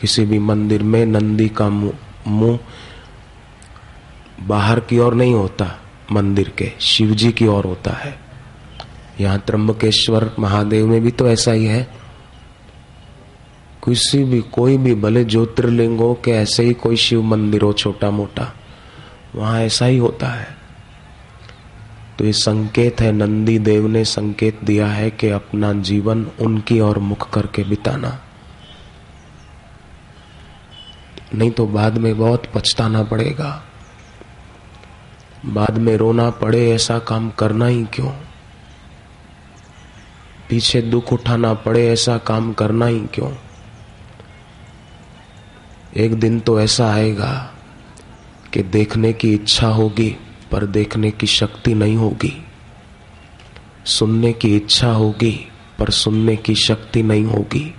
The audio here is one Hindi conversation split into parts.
किसी भी मंदिर में नंदी का मुँह बाहर की ओर नहीं होता, मंदिर के शिव जी की ओर होता है। यहाँ त्र्यंबकेश्वर महादेव में भी तो ऐसा ही है। किसी भी, कोई भी, भले ज्योतिर्लिंग हो के ऐसे ही कोई शिव मंदिर हो छोटा मोटा वहाँ ऐसा ही होता है। तो ये संकेत है, नंदी देव ने संकेत दिया है कि अपना जीवन उनकी ओर मुख करके बिताना। नहीं तो बाद में बहुत पछताना पड़ेगा। बाद में रोना पड़े ऐसा काम करना ही क्यों? पीछे दुख उठाना पड़े ऐसा काम करना ही क्यों? एक दिन तो ऐसा आएगा कि देखने की इच्छा होगी, पर देखने की शक्ति नहीं होगी। सुनने की इच्छा होगी, पर सुनने की शक्ति नहीं होगी।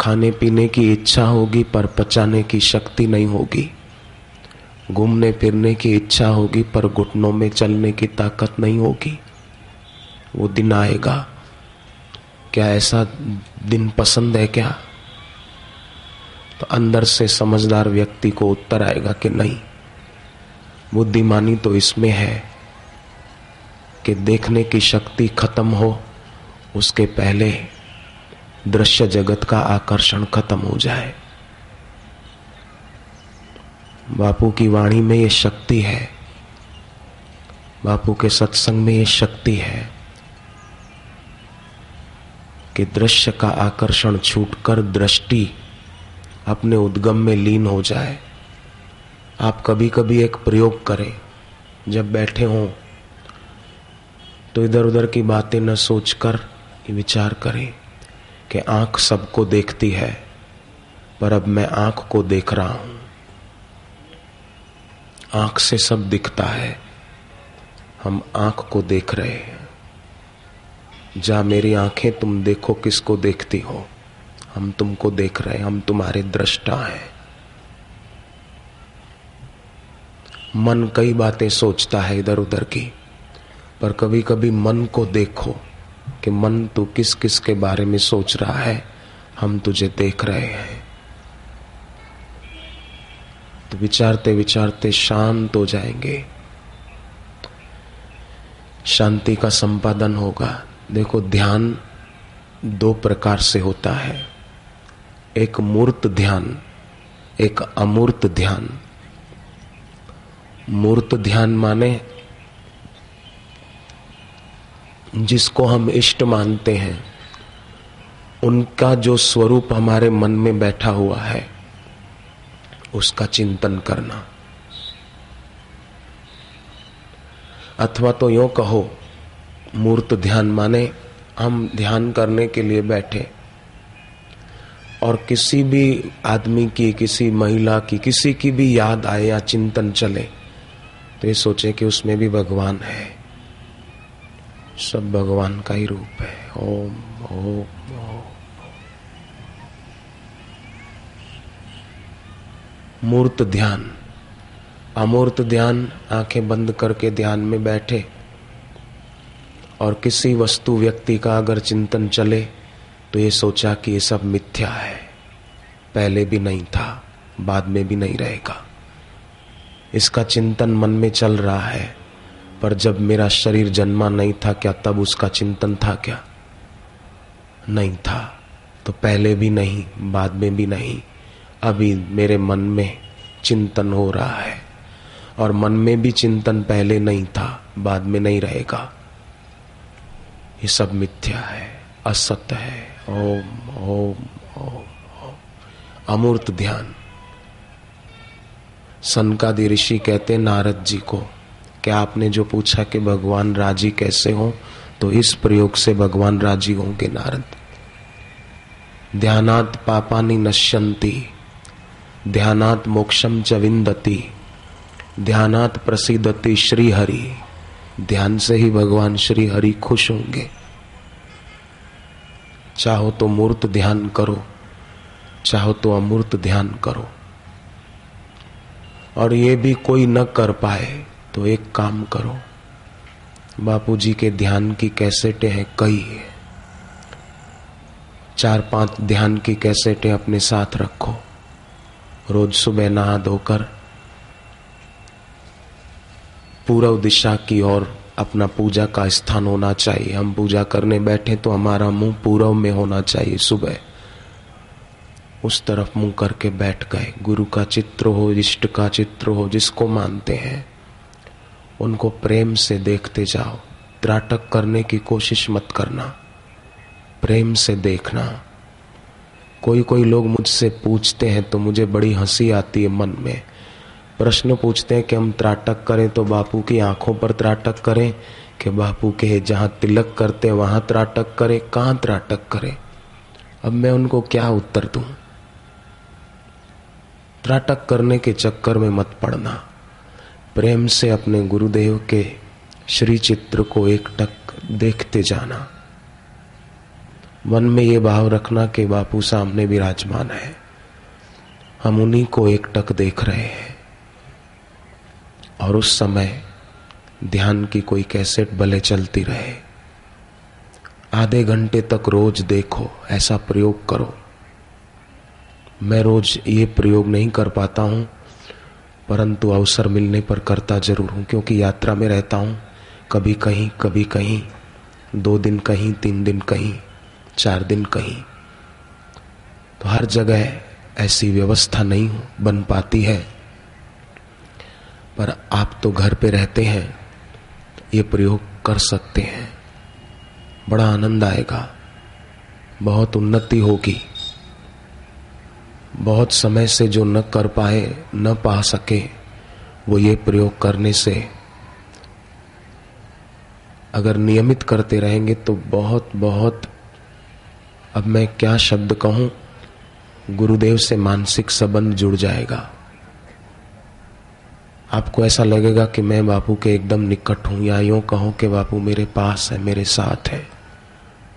खाने पीने की इच्छा होगी, पर पचाने की शक्ति नहीं होगी। घूमने फिरने की इच्छा होगी, पर घुटनों में चलने की ताकत नहीं होगी। वो दिन आएगा। क्या ऐसा दिन पसंद है क्या? तो अंदर से समझदार व्यक्ति को उत्तर आएगा कि नहीं। बुद्धिमानी तो इसमें है कि देखने की शक्ति खत्म हो उसके पहले। दृश्य जगत का आकर्षण खत्म हो जाए। बापू की वाणी में ये शक्ति है। बापू के सत्संग में ये शक्ति है कि दृश्य का आकर्षण छूटकर दृष्टि अपने उद्गम में लीन हो जाए। आप कभी कभी एक प्रयोग करें, जब बैठे हों तो इधर उधर की बातें न सोचकर विचार करें। कि आँख सबको देखती है, पर अब मैं आँख को देख रहा हूँ। आँख से सब दिखता है, हम आँख को देख रहे हैं। जा मेरी आँखें, तुम देखो किसको देखती हो। हम तुमको देख रहे हैं, हम तुम्हारे दृष्टा हैं। मन कई बातें सोचता है इधर उधर की, पर कभी कभी मन को देखो। कि मन तू किस किस के बारे में सोच रहा है? हम तुझे देख रहे हैं। तो विचारते विचारते शांत हो जाएँगे। शांति का संपादन होगा। देखो, ध्यान दो प्रकार से होता है। एक मूर्त ध्यान, एक अमूर्त ध्यान। मूर्त ध्यान माने जिसको हम इष्ट मानते हैं, उनका जो स्वरूप हमारे मन में बैठा हुआ है, उसका चिंतन करना। अथवा तो यो कहो, मूर्त ध्यान माने, हम ध्यान करने के लिए बैठे। और किसी भी आदमी की, किसी महिला की, किसी की भी याद आए या चिंतन चले तो ये सोचे कि उसमें भी भगवान है। सब भगवान का ही रूप है। ओम ओम मूर्त ध्यान। अमूर्त ध्यान आँखें बंद करके ध्यान में बैठे और किसी वस्तु व्यक्ति का अगर चिंतन चले तो ये सोचा कि ये सब मिथ्या है। पहले भी नहीं था, बाद में भी नहीं रहेगा। इसका चिंतन मन में चल रहा है। पर जब मेरा शरीर जन्मा नहीं था क्या, तब उसका चिंतन था क्या? नहीं था। तो पहले भी नहीं, बाद में भी नहीं। अभी मेरे मन में चिंतन हो रहा है। और मन में भी चिंतन पहले नहीं था, बाद में नहीं रहेगा। ये सब मिथ्या है, असत्य है। ओम ओम ओम ओम। अमूर्त ध्यान। सनकादि ऋषि कहते नारद जी को क्या आपने जो पूछा कि भगवान राज़ी कैसे हो तो इस प्रयोग से भगवान राज़ी होंगे नारद। ध्यानात पापानी नश्यंती ध्यानात मोक्षम च विंदती ध्यानात प्रसिद्धति श्री हरि ध्यान से ही भगवान श्री हरि खुश होंगे। चाहो तो मूर्त ध्यान करो, चाहो तो अमूर्त ध्यान करो। और ये भी कोई न कर पाए तो एक काम करो। बापूजी के ध्यान की कैसेटें हैं, कई चार पाँच ध्यान की कैसेटें अपने साथ रखो। रोज सुबह नहा धोकर पूर्व दिशा की ओर अपना पूजा का स्थान होना चाहिए। हम पूजा करने बैठे तो हमारा मुँह पूर्व में होना चाहिए सुबह। उस तरफ़ मुँह करके बैठ गए। गुरु का चित्र हो, इष्ट का चित्र हो, जिसको मानते हैं। उनको प्रेम से देखते जाओ। त्राटक करने की कोशिश मत करना। प्रेम से देखना। कोई कोई लोग मुझसे पूछते हैं तो मुझे बड़ी हँसी आती है मन में। प्रश्न पूछते हैं कि हम त्राटक करें तो बापू की आँखों पर त्राटक करें कि बापू के जहाँ तिलक करते वहाँ त्राटक करें, कहाँ त्राटक करें। अब मैं उनको क्या उत्तर दूँ? त्राटक करने के चक्कर में मत पड़ना। प्रेम से अपने गुरुदेव के श्री चित्र को एक टक देखते जाना। मन में ये भाव रखना कि बापू सामने विराजमान है। हम उन्हीं को एक टक देख रहे हैं। और उस समय ध्यान की कोई कैसेट भले चलती रहे। आधे घंटे तक रोज देखो, ऐसा प्रयोग करो। मैं रोज ये प्रयोग नहीं कर पाता हूँ परंतु अवसर मिलने पर करता ज़रूर हूँ, क्योंकि यात्रा में रहता हूँ। कभी कहीं कभी कहीं, दो दिन कहीं, तीन दिन कहीं, चार दिन कहीं। तो हर जगह ऐसी व्यवस्था नहीं बन पाती है। पर आप तो घर पे रहते हैं, ये प्रयोग कर सकते हैं। बड़ा आनंद आएगा, बहुत उन्नति होगी। बहुत समय से जो न कर पाए, न पा सके, वो ये प्रयोग करने से अगर नियमित करते रहेंगे तो बहुत बहुत, अब मैं क्या शब्द कहूँ, गुरुदेव से मानसिक संबंध जुड़ जाएगा। आपको ऐसा लगेगा कि मैं बापू के एकदम निकट हूँ, या यूँ कहूँ कि बापू मेरे पास है, मेरे साथ है।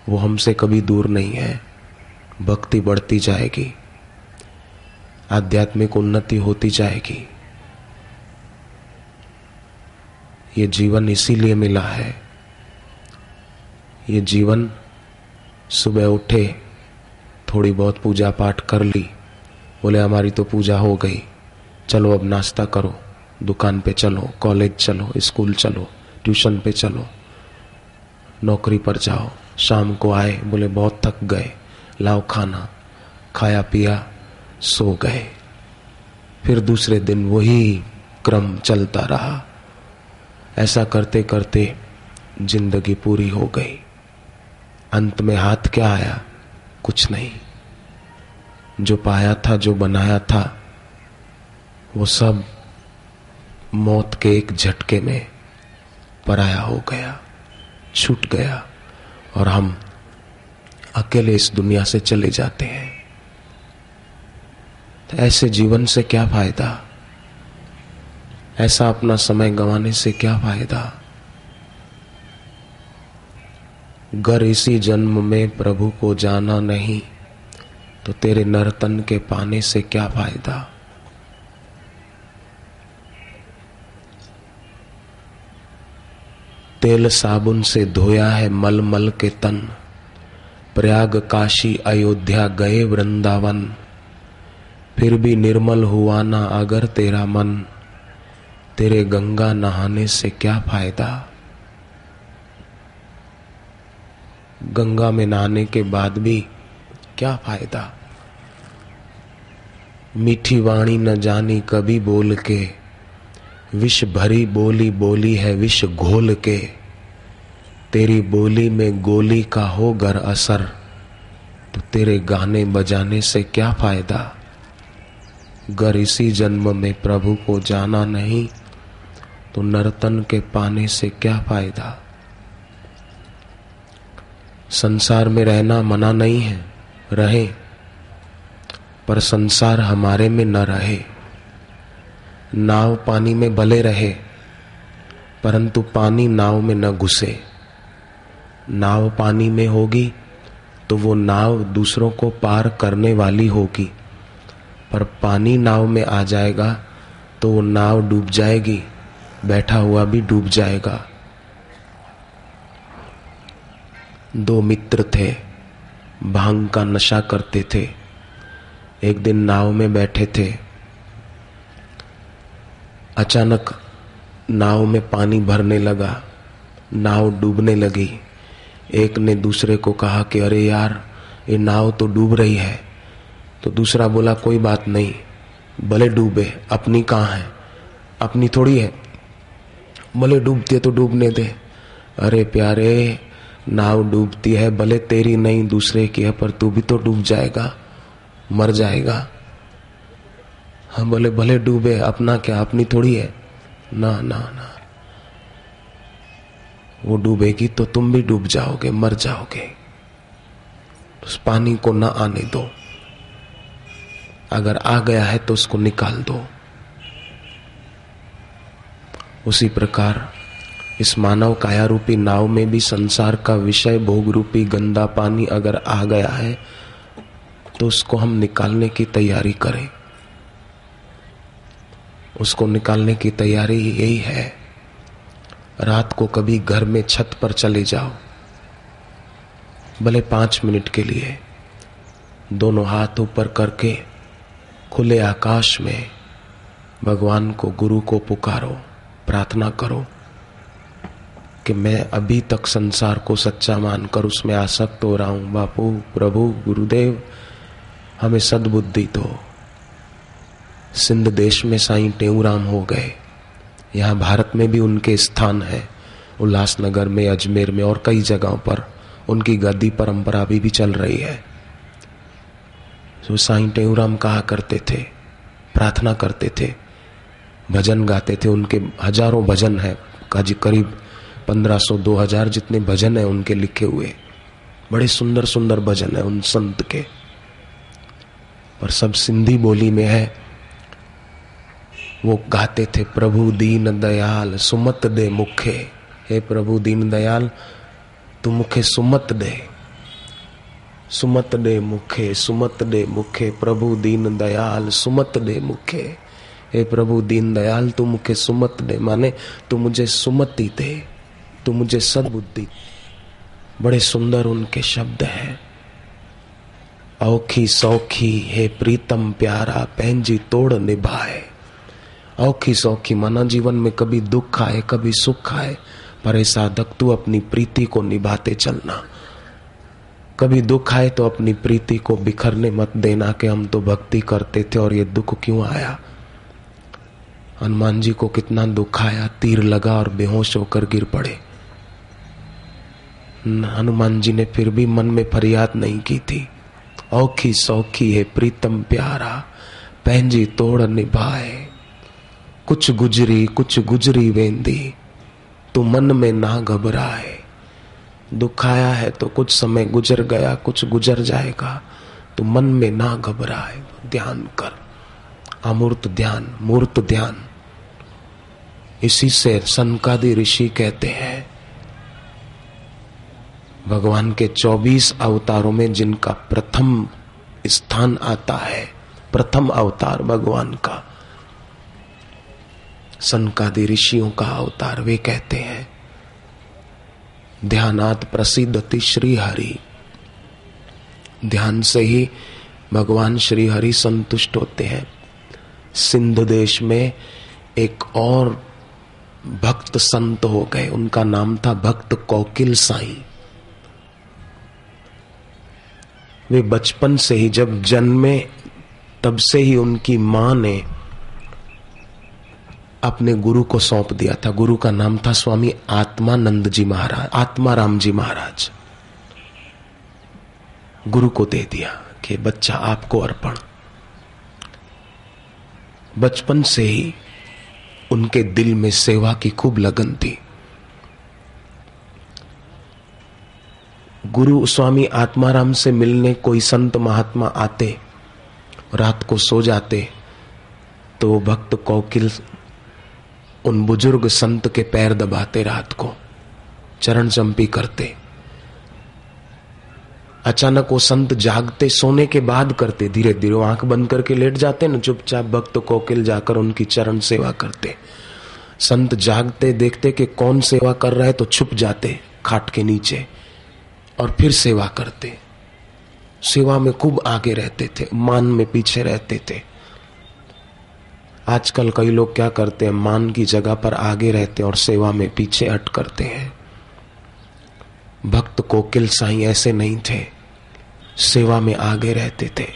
वो हमसे कभी दूर नहीं है, भक्ति बढ़ती जाएगी। आध्यात्मिक उन्नति होती जाएगी। ये जीवन इसीलिए मिला है। ये जीवन सुबह उठे, थोड़ी बहुत पूजा पाठ कर ली, बोले, हमारी तो पूजा हो गई। चलो अब नाश्ता करो। दुकान पे चलो, कॉलेज चलो, स्कूल चलो, ट्यूशन पे चलो, नौकरी पर जाओ। शाम को आए, बोले, बहुत थक गए। लाओ खाना। खाया पिया सो गए। फिर दूसरे दिन वही क्रम चलता रहा। ऐसा करते करते ज़िंदगी पूरी हो गई। अंत में हाथ क्या आया? कुछ नहीं। जो पाया था, जो बनाया था, वो सब मौत के एक झटके में पराया हो गया, छूट गया और हम अकेले इस दुनिया से चले जाते हैं। तो ऐसे जीवन से क्या फ़ायदा? ऐसा अपना समय गंवाने से क्या फ़ायदा? गर इसी जन्म में प्रभु को जाना नहीं तो तेरे नरतन के पाने से क्या फ़ायदा? तेल साबुन से धोया है मल मल के तन प्रयाग काशी अयोध्या गए वृंदावन। फिर भी निर्मल हुआ ना अगर तेरा मन। तेरे गंगा नहाने से क्या फ़ायदा? गंगा में नहाने के बाद भी क्या फ़ायदा? मीठी वाणी न जानी कभी बोल के। विष भरी बोली बोली है विष घोल के। तेरी बोली में गोली का हो गर असर। तो तेरे गाने बजाने से क्या फ़ायदा? गर इसी जन्म में प्रभु को जाना नहीं तो नर्तन के पाने से क्या फ़ायदा? संसार में रहना मना नहीं है, रहे, पर संसार हमारे में न रहे। नाव पानी में भले रहे, परंतु पानी नाव में न घुसे। नाव पानी में होगी तो वो नाव दूसरों को पार करने वाली होगी। पर पानी नाव में आ जाएगा तो वो नाव डूब जाएगी, बैठा हुआ भी डूब जाएगा। दो मित्र थे, भाँग का नशा करते थे, एक दिन नाव में बैठे थे। अचानक नाव में पानी भरने लगा, नाव डूबने लगी। एक ने दूसरे को कहा कि, अरे यार, ये नाव तो डूब रही है। तो दूसरा बोला, कोई बात नहीं, भले डूबे, अपनी कहाँ है? अपनी थोड़ी है। भले डूबती है तो डूबने दे। अरे प्यारे, नाव डूबती है, भले तेरी नहीं, दूसरे की है, पर तू भी तो डूब जाएगा, मर जाएगा। हम बोले भले डूबे, अपना क्या, अपनी थोड़ी है? ना ना ना। वो डूबेगी तो तुम भी डूब जाओगे, मर जाओगे। उस पानी को ना आने दो। अगर आ गया है तो उसको निकाल दो। उसी प्रकार इस मानव काया रूपी नाव में भी संसार का विषय भोग रूपी गंदा पानी अगर आ गया है तो उसको हम निकालने की तैयारी करें। उसको निकालने की तैयारी यही है। रात को कभी घर में छत पर चले जाओ। भले पाँच मिनट के लिए, दोनों हाथ ऊपर करके खुले आकाश में भगवान को, गुरु को पुकारो, प्रार्थना करो कि मैं अभी तक संसार को सच्चा मानकर उसमें आसक्त हो रहा हूँ। बापू, प्रभु, गुरुदेव, हमें सद्बुद्धि दो। सिंध देश में साईं टेऊराम हो गए। यहाँ भारत में भी उनके स्थान है। उल्लासनगर में, अजमेर में और कई जगहों पर उनकी गद्दी परंपरा अभी भी चल रही है। जो साईं टेऊराम कहा करते थे, प्रार्थना करते थे, भजन गाते थे, उनके हज़ारों भजन है, काजी करीब दो हज़ार जितने भजन है उनके लिखे हुए। बड़े सुंदर सुंदर भजन है उन संत के। पर सब सिंधी बोली में है, वो गाते थे, प्रभु दीन दयाल, सुमत दे मुखे। हे प्रभु दीन दयाल, तू मुखे सुमत दे। सुमत दे मुखे, सुमत दे मुखे, प्रभु दीन दयाल, सुमत दे मुखे। हे प्रभु दीन दयाल, तू मुखे सुमत दे, माने तू मुझे सुमति दे, तू मुझे सदबुद्धि बड़े सुंदर उनके शब्द हैं। औखी सौखी, हे प्रीतम प्यारा, पेंजी तोड़ निभाए। औखी सौखी, माना जीवन में कभी दुख आए, कभी सुख आए, पर साधक तू अपनी प्रीति को निभाते चलना। कभी दुख आए तो अपनी प्रीति को बिखरने मत देना कि हम तो भक्ति करते थे और ये दुख क्यों आया। हनुमान जी को कितना दुख आया, तीर लगा और बेहोश होकर गिर पड़े। हनुमान जी ने फिर भी मन में फरियाद नहीं की थी। औखी सौखी है प्रीतम प्यारा पंहिंजी तोड़ निभाए। कुछ गुजरी कुछ गुजरी वेंदी, तू मन में ना घबराए। दुख आया है तो कुछ समय गुजर गया, कुछ गुजर जाएगा। तो मन में ना घबराए, ध्यान कर। अमूर्त ध्यान, मूर्त ध्यान। इसी से सनकादि ऋषि कहते हैं, भगवान के 24 अवतारों में जिनका प्रथम स्थान आता है, प्रथम अवतार भगवान का, सनकादि ऋषियों का अवतार, वे कहते हैं ध्यानात प्रसिद्धति श्री हरि ध्यान से ही भगवान श्री हरि संतुष्ट होते हैं। सिंध देश में एक और भक्त संत हो गए। उनका नाम था भक्त कोकिल साई। वे बचपन से ही, जब जन्मे, तब से ही उनकी माँ ने अपने गुरु को सौंप दिया था। गुरु का नाम था स्वामी आत्मानंद जी महाराज, आत्माराम जी महाराज। गुरु को दे दिया कि बच्चा आपको अर्पण। बचपन से ही उनके दिल में सेवा की खूब लगन थी। गुरु स्वामी आत्माराम से मिलने कोई संत महात्मा आते, रात को सो जाते तो भक्त कौकिल उन बुज़ुर्ग संत के पैर दबाते रात को, चरण चंपी करते। अचानक वो संत जागते, सोने के बाद करते धीरे धीरे आँख बंद करके लेट जाते न, चुपचाप भक्त कोकिल जाकर उनकी चरण सेवा करते। संत जागते, देखते कि कौन सेवा कर रहा है तो छुप जाते खाट के नीचे और फिर सेवा करते। सेवा में खूब आगे रहते थे, मान में पीछे रहते थे। आजकल कई लोग क्या करते हैं, मान की जगह पर आगे रहते हैं और सेवा में पीछे अट करते हैं। भक्त कोकिल साई ऐसे नहीं थे। सेवा में आगे रहते थे।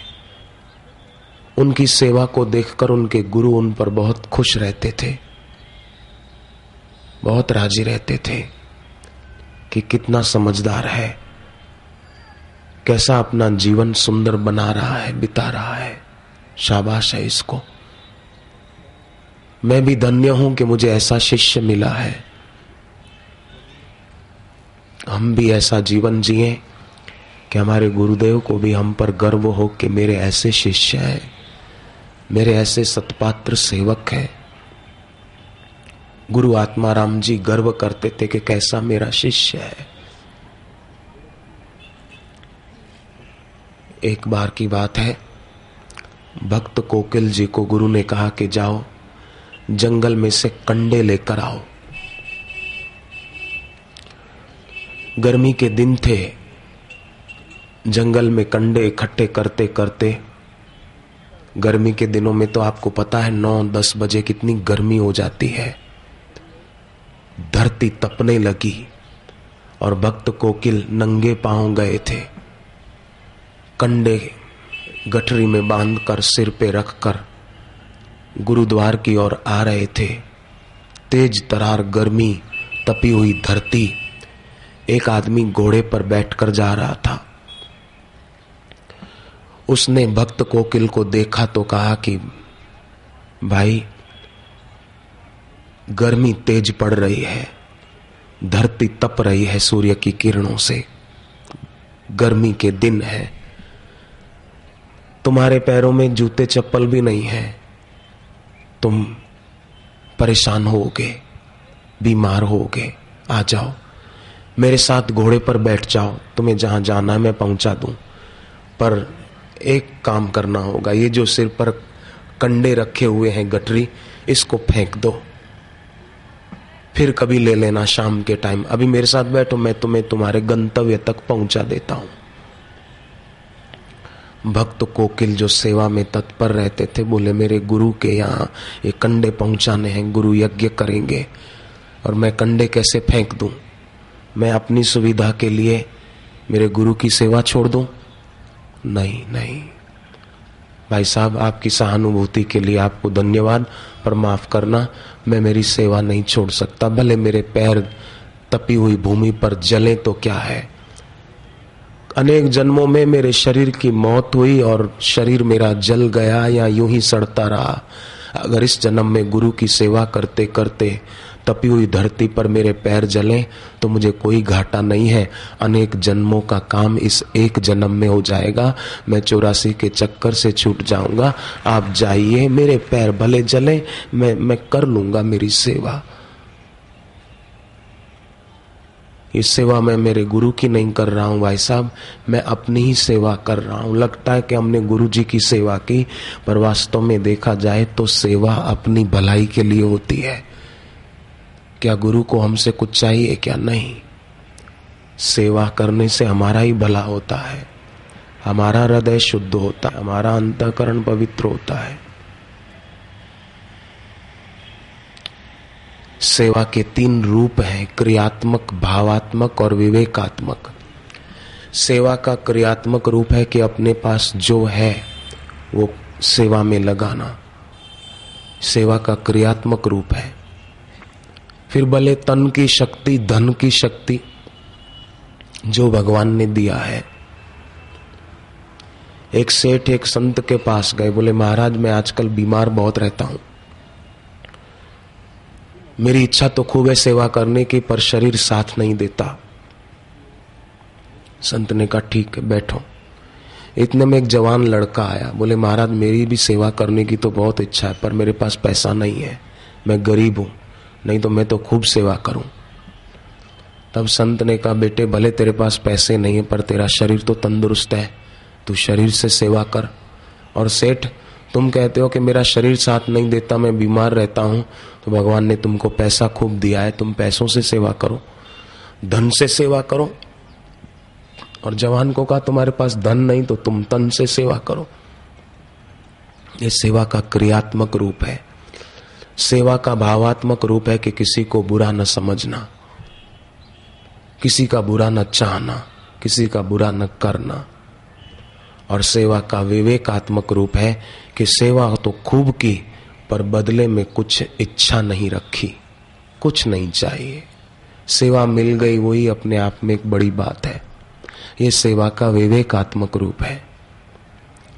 उनकी सेवा को देखकर उनके गुरु उन पर बहुत खुश रहते थे। बहुत राज़ी रहते थे कि कितना समझदार है। कैसा अपना जीवन सुंदर बना रहा है, बिता रहा है। शाबाश है इसको। मैं भी धन्य हूँ कि मुझे ऐसा शिष्य मिला है। हम भी ऐसा जीवन जिए कि हमारे गुरुदेव को भी हम पर गर्व हो कि मेरे ऐसे शिष्य हैं, मेरे ऐसे सतपात्र सेवक हैं। गुरु आत्माराम जी गर्व करते थे कि कैसा मेरा शिष्य है। एक बार की बात है, भक्त कोकिल जी को गुरु ने कहा कि जाओ जंगल में से कंडे लेकर आओ। गर्मी के दिन थे। जंगल में कंडे इकट्ठे करते करते, गर्मी के दिनों में तो आपको पता है नौ दस बजे कितनी गर्मी हो जाती है। धरती तपने लगी और भक्त कोकिल नंगे पाँव गए थे। कंडे गठरी में बांधकर सिर पे रखकर गुरुद्वार की ओर आ रहे थे। तेज तरार गर्मी, तपी हुई धरती। एक आदमी घोड़े पर बैठकर जा रहा था। उसने भक्त कोकिल को देखा तो कहा कि, भाई, गर्मी तेज पड़ रही है। धरती तप रही है सूर्य की किरणों से। गर्मी के दिन है। तुम्हारे पैरों में जूते चप्पल भी नहीं है। तुम परेशान होगे बीमार होगे आ जाओ। मेरे साथ घोड़े पर बैठ जाओ, तुम्हें जहाँ जाना है मैं पहुँचा दूँ। पर एक काम करना होगा, ये जो सिर पर कंडे रखे हुए हैं गटरी इसको फेंक दो। फिर कभी ले लेना शाम के टाइम। अभी मेरे साथ बैठो, मैं तुम्हें तुम्हारे गंतव्य तक पहुँचा देता हूँ। भक्त कोकिल जो सेवा में तत्पर रहते थे, बोले, मेरे गुरु के यहाँ ये कंडे पहुँचाने हैं, गुरु यज्ञ करेंगे। और मैं कंडे कैसे फेंक दूँ? मैं अपनी सुविधा के लिए मेरे गुरु की सेवा छोड़ दूँ? नहीं नहीं। भाई साहब, आपकी सहानुभूति के लिए आपको धन्यवाद, पर माफ़ करना, मैं मेरी सेवा नहीं छोड़ सकता। भले मेरे पैर तपी हुई भूमि पर जले तो क्या है? अनेक जन्मों में मेरे शरीर की मौत हुई और शरीर मेरा जल गया या यूँ ही सड़ता रहा। अगर इस जन्म में गुरु की सेवा करते करते तपी हुई धरती पर मेरे पैर जले तो मुझे कोई घाटा नहीं है। अनेक जन्मों का काम इस एक जन्म में हो जाएगा। मैं चौरासी के चक्कर से छूट जाऊँगा। आप जाइए, मेरे पैर भले जले, मैं मैं कर लूँगा मेरी सेवा। इस सेवा मैं मेरे गुरु की नहीं कर रहा हूँ, भाई साहब। मैं अपनी ही सेवा कर रहा हूँ। लगता है कि हमने गुरु जी की सेवा की, पर वास्तव में देखा जाए तो सेवा अपनी भलाई के लिए होती है। क्या गुरु को हमसे कुछ चाहिए क्या नहीं? सेवा करने से हमारा ही भला होता है। हमारा हृदय शुद्ध होता है। हमारा अंतकरण पवित्र होता है। सेवा के तीन रूप हैं, क्रियात्मक, भावात्मक और विवेकात्मक। सेवा का क्रियात्मक रूप है कि अपने पास जो है, वो सेवा में लगाना। सेवा का क्रियात्मक रूप है। फिर भले तन की शक्ति, धन की शक्ति, जो भगवान ने दिया है। एक सेठ, एक संत के पास गए, बोले, महाराज, मैं आजकल बीमार बहुत रहता हूँ। मेरी इच्छा तो खूब है सेवा करने की, पर शरीर साथ नहीं देता। संत ने कहा, ठीक है बैठो। इतने में एक जवान लड़का आया, बोले, महाराज, मेरी भी सेवा करने की तो बहुत इच्छा है, पर मेरे पास पैसा नहीं है। मैं गरीब हूँ, नहीं तो मैं तो खूब सेवा करूँ। तब संत ने कहा, बेटे, भले तेरे पास पैसे नहीं है, पर तेरा शरीर तो तंदुरुस्त है। तू शरीर से सेवा कर और सेठ तुम कहते हो कि मेरा शरीर साथ नहीं देता, मैं बीमार रहता हूँ तो भगवान ने तुमको पैसा खूब दिया है, तुम पैसों से सेवा करो, धन से सेवा करो। और जवान को कहा, तुम्हारे पास धन नहीं तो तुम तन से सेवा करो। ये सेवा का क्रियात्मक रूप है। सेवा का भावात्मक रूप है कि किसी को बुरा न समझना, किसी का बुरा न चाहना, किसी का बुरा न करना। और सेवा का विवेकात्मक रूप है कि सेवा तो खूब की, पर बदले में कुछ इच्छा नहीं रखी, कुछ नहीं चाहिए। सेवा मिल गई वही अपने आप में एक बड़ी बात है। ये सेवा का विवेकात्मक रूप है।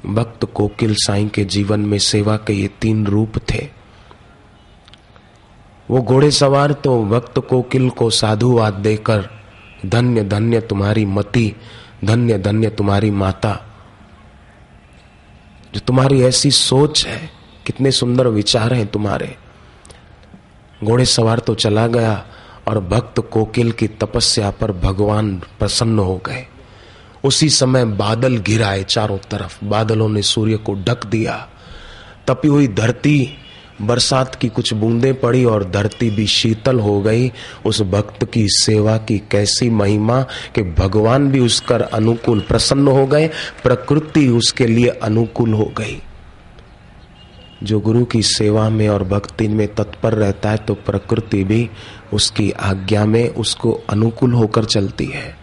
भक्त कोकिल साई के जीवन में सेवा के ये तीन रूप थे। वो घोड़े सवार तो भक्त कोकिल को साधुवाद देकर, धन्य धन्य तुम्हारी मति, धन्य धन्य तुम्हारी माता जो तुम्हारी ऐसी सोच है, कितने सुंदर विचार हैं तुम्हारे। घोड़े सवार तो चला गया और भक्त कोकिल की तपस्या पर भगवान प्रसन्न हो गए। उसी समय बादल गिराए चारों तरफ़। बादलों ने सूर्य को ढक दिया। तपी हुई धरती बरसात की कुछ बूंदें पड़ी और धरती भी शीतल हो गई। उस भक्त की सेवा की कैसी महिमा कि भगवान भी उसकर अनुकूल प्रसन्न हो गए, प्रकृति उसके लिए अनुकूल हो गई। जो गुरु की सेवा में और भक्ति में तत्पर रहता है तो प्रकृति भी उसकी आज्ञा में उसको अनुकूल होकर चलती है।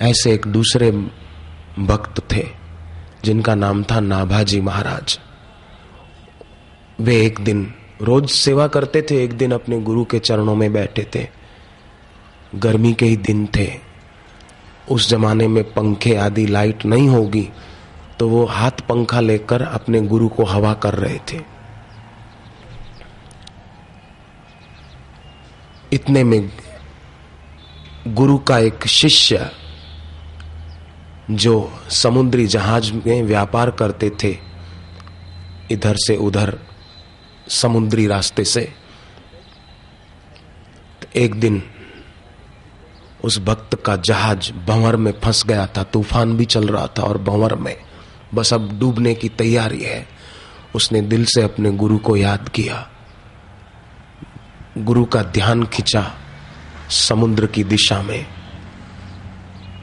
ऐसे एक दूसरे भक्त थे, जिनका नाम था नाभाजी महाराज। वे एक दिन रोज सेवा करते थे, एक दिन अपने गुरु के चरणों में बैठे थे। गर्मी के ही दिन थे। उस जमाने में पंखे आदि लाइट नहीं होगी तो वो हाथ पंखा लेकर अपने गुरु को हवा कर रहे थे। इतने में गुरु का एक शिष्य जो समुद्री जहाज़ में व्यापार करते थे, इधर से उधर समुद्री रास्ते से। एक दिन उस भक्त का जहाज़ भंवर में फंस गया था, तूफ़ान भी चल रहा था और भंवर में। बस अब डूबने की तैयारी है। उसने दिल से अपने गुरु को याद किया। गुरु का ध्यान खिंचा समुद्र की दिशा में।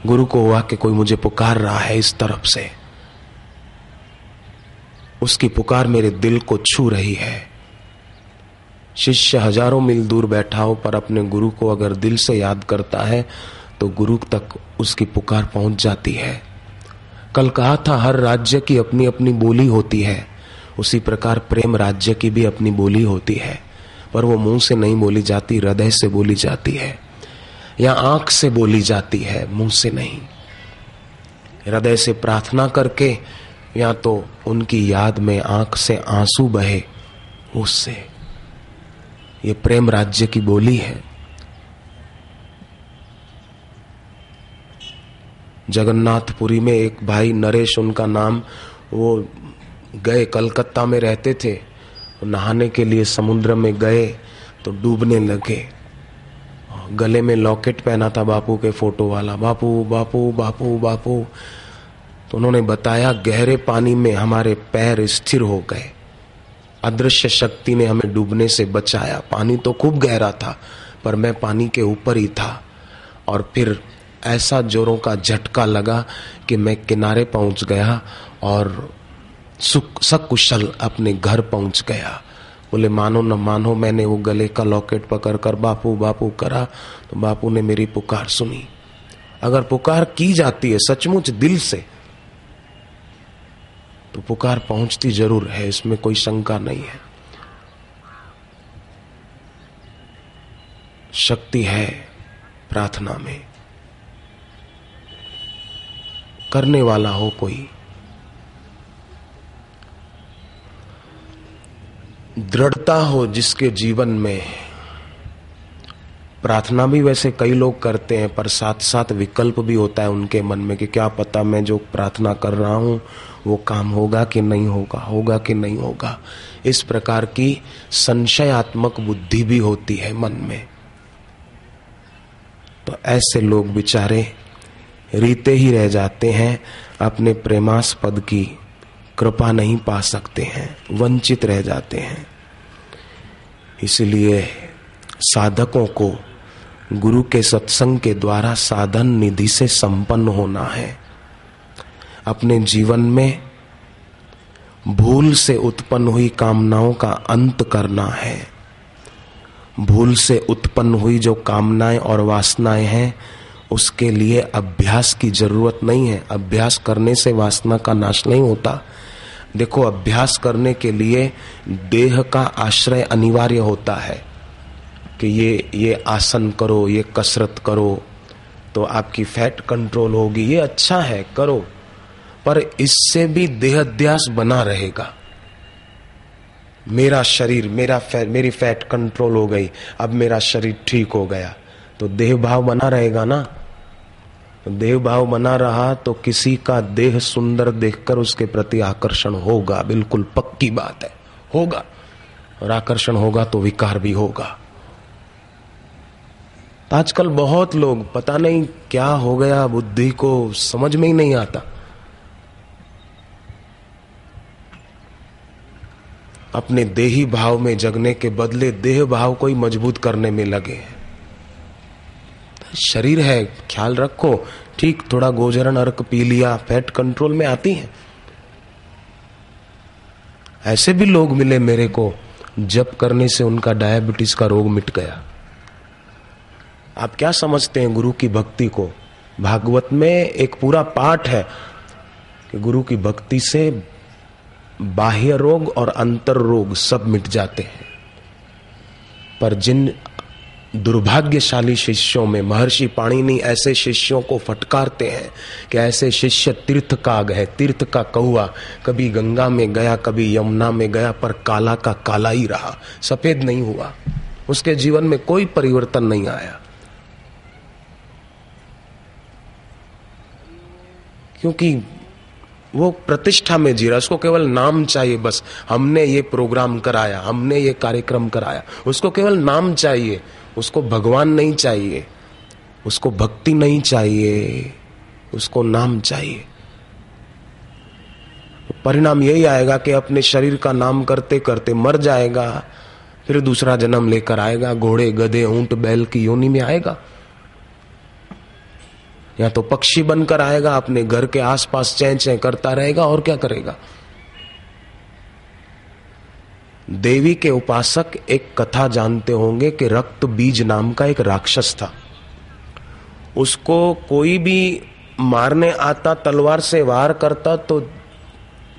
गुरु को हुआ कि कोई मुझे पुकार रहा है इस तरफ़ से। उसकी पुकार मेरे दिल को छू रही है। शिष्य हज़ारों मील दूर बैठा हो, पर अपने गुरु को अगर दिल से याद करता है तो गुरु तक उसकी पुकार पहुँच जाती है। कल कहा था, हर राज्य की अपनी अपनी बोली होती है। उसी प्रकार प्रेम राज्य की भी अपनी बोली होती है। पर वो मुँह से नहीं बोली जाती, हृदय से बोली जाती है। या आँख से बोली जाती है, मुँह से नहीं। हृदय से प्रार्थना करके, या तो उनकी याद में आँख से आँसू बहे उससे ये प्रेम राज्य की बोली है। जगन्नाथपुरी में एक भाई नरेश, उनका नाम, वो गए कलकत्ता में रहते थे। नहाने के लिए समुद्र में गए तो डूबने लगे। गले में लॉकेट पहना था बापू के फ़ोटो वाला। बापू बापू बापू बापू। तो उन्होंने बताया, गहरे पानी में हमारे पैर स्थिर हो गए। अदृश्य शक्ति ने हमें डूबने से बचाया। पानी तो खूब गहरा था, पर मैं पानी के ऊपर ही था। और फिर ऐसा जोरों का झटका लगा कि मैं किनारे पहुँच गया और सुख, सकुशल अपने घर पहुँच गया। बोले, मानो न मानो मैंने वो गले का लॉकेट पकड़ कर बापू बापू करा तो बापू ने मेरी पुकार सुनी। अगर पुकार की जाती है सचमुच दिल से तो पुकार पहुँचती ज़रूर है, इसमें कोई शंका नहीं है। शक्ति है प्रार्थना में। करने वाला हो कोई। दृढ़ता हो जिसके जीवन में। प्रार्थना भी वैसे कई लोग करते हैं, पर साथ साथ विकल्प भी होता है उनके मन में कि क्या पता मैं जो प्रार्थना कर रहा हूँ वो काम होगा कि नहीं होगा होगा कि नहीं होगा। इस प्रकार की संशयात्मक बुद्धि भी होती है मन में। तो ऐसे लोग बेचारे रीते ही रह जाते हैं, अपने प्रेमास्पद की कृपा नहीं पा सकते हैं, वंचित रह जाते हैं। इसलिए साधकों को गुरु के सत्संग के द्वारा साधन निधि से संपन्न होना है। अपने जीवन में भूल से उत्पन्न हुई कामनाओं का अंत करना है। भूल से उत्पन्न हुई जो कामनाएँ और वासनाएँ हैं, उसके लिए अभ्यास की ज़रूरत नहीं है। अभ्यास करने से वासना का नाश नहीं होता। देखो, अभ्यास करने के लिए देह का आश्रय अनिवार्य होता है कि ये ये आसन करो, ये कसरत करो तो आपकी फैट कंट्रोल होगी। ये अच्छा है, करो। पर इससे भी देहाध्यास बना रहेगा। मेरा शरीर, मेरा फैट मेरी फैट कंट्रोल हो गई, अब मेरा शरीर ठीक हो गया। तो देह भाव बना रहेगा ना? देह भाव बना रहा तो किसी का देह सुंदर देखकर उसके प्रति आकर्षण होगा। बिल्कुल पक्की बात है। होगा। और आकर्षण होगा तो विकार भी होगा। तो आजकल बहुत लोग, पता नहीं क्या हो गया, बुद्धि को समझ में ही नहीं आता। अपने देही भाव में जगने के बदले देह भाव को ही मज़बूत करने में लगे शरीर है, ख्याल रखो, ठीक, थोड़ा गोजरन अर्क पी लिया, फैट कंट्रोल में आती है। ऐसे भी लोग मिले मेरे को जब करने से उनका डायबिटीज़ का रोग मिट गया। आप क्या समझते हैं गुरु की भक्ति को? भागवत में एक पूरा पाठ है कि गुरु की भक्ति से बाह्य रोग और अंतर रोग सब मिट जाते हैं। पर जिन दुर्भाग्यशाली शिष्यों में महर्षि पाणिनि ऐसे शिष्यों को फटकारते हैं कि ऐसे शिष्य तीर्थ का है, तीर्थ का कौआ कभी गंगा में गया, कभी यमुना में गया, पर काला का काला ही रहा, सफ़ेद नहीं हुआ। उसके जीवन में कोई परिवर्तन नहीं आया। क्योंकि वो प्रतिष्ठा में जी रहा उसको केवल नाम चाहिए बस। हमने ये प्रोग्राम कराया, हमने ये कार्यक्रम कराया। उसको केवल नाम चाहिए। उसको भगवान नहीं चाहिए। उसको भक्ति नहीं चाहिए। उसको नाम चाहिए। परिणाम यही आएगा कि अपने शरीर का नाम करते करते मर जाएगा, फिर दूसरा जन्म लेकर आएगा, घोड़े, गधे, ऊँट, बैल की योनि में आएगा। या तो पक्षी बनकर आएगा, अपने घर के आसपास चै चै करता रहेगा, और क्या करेगा? देवी के उपासक एक कथा जानते होंगे कि रक्त बीज नाम का एक राक्षस था। उसको कोई भी मारने आता, तलवार से वार करता तो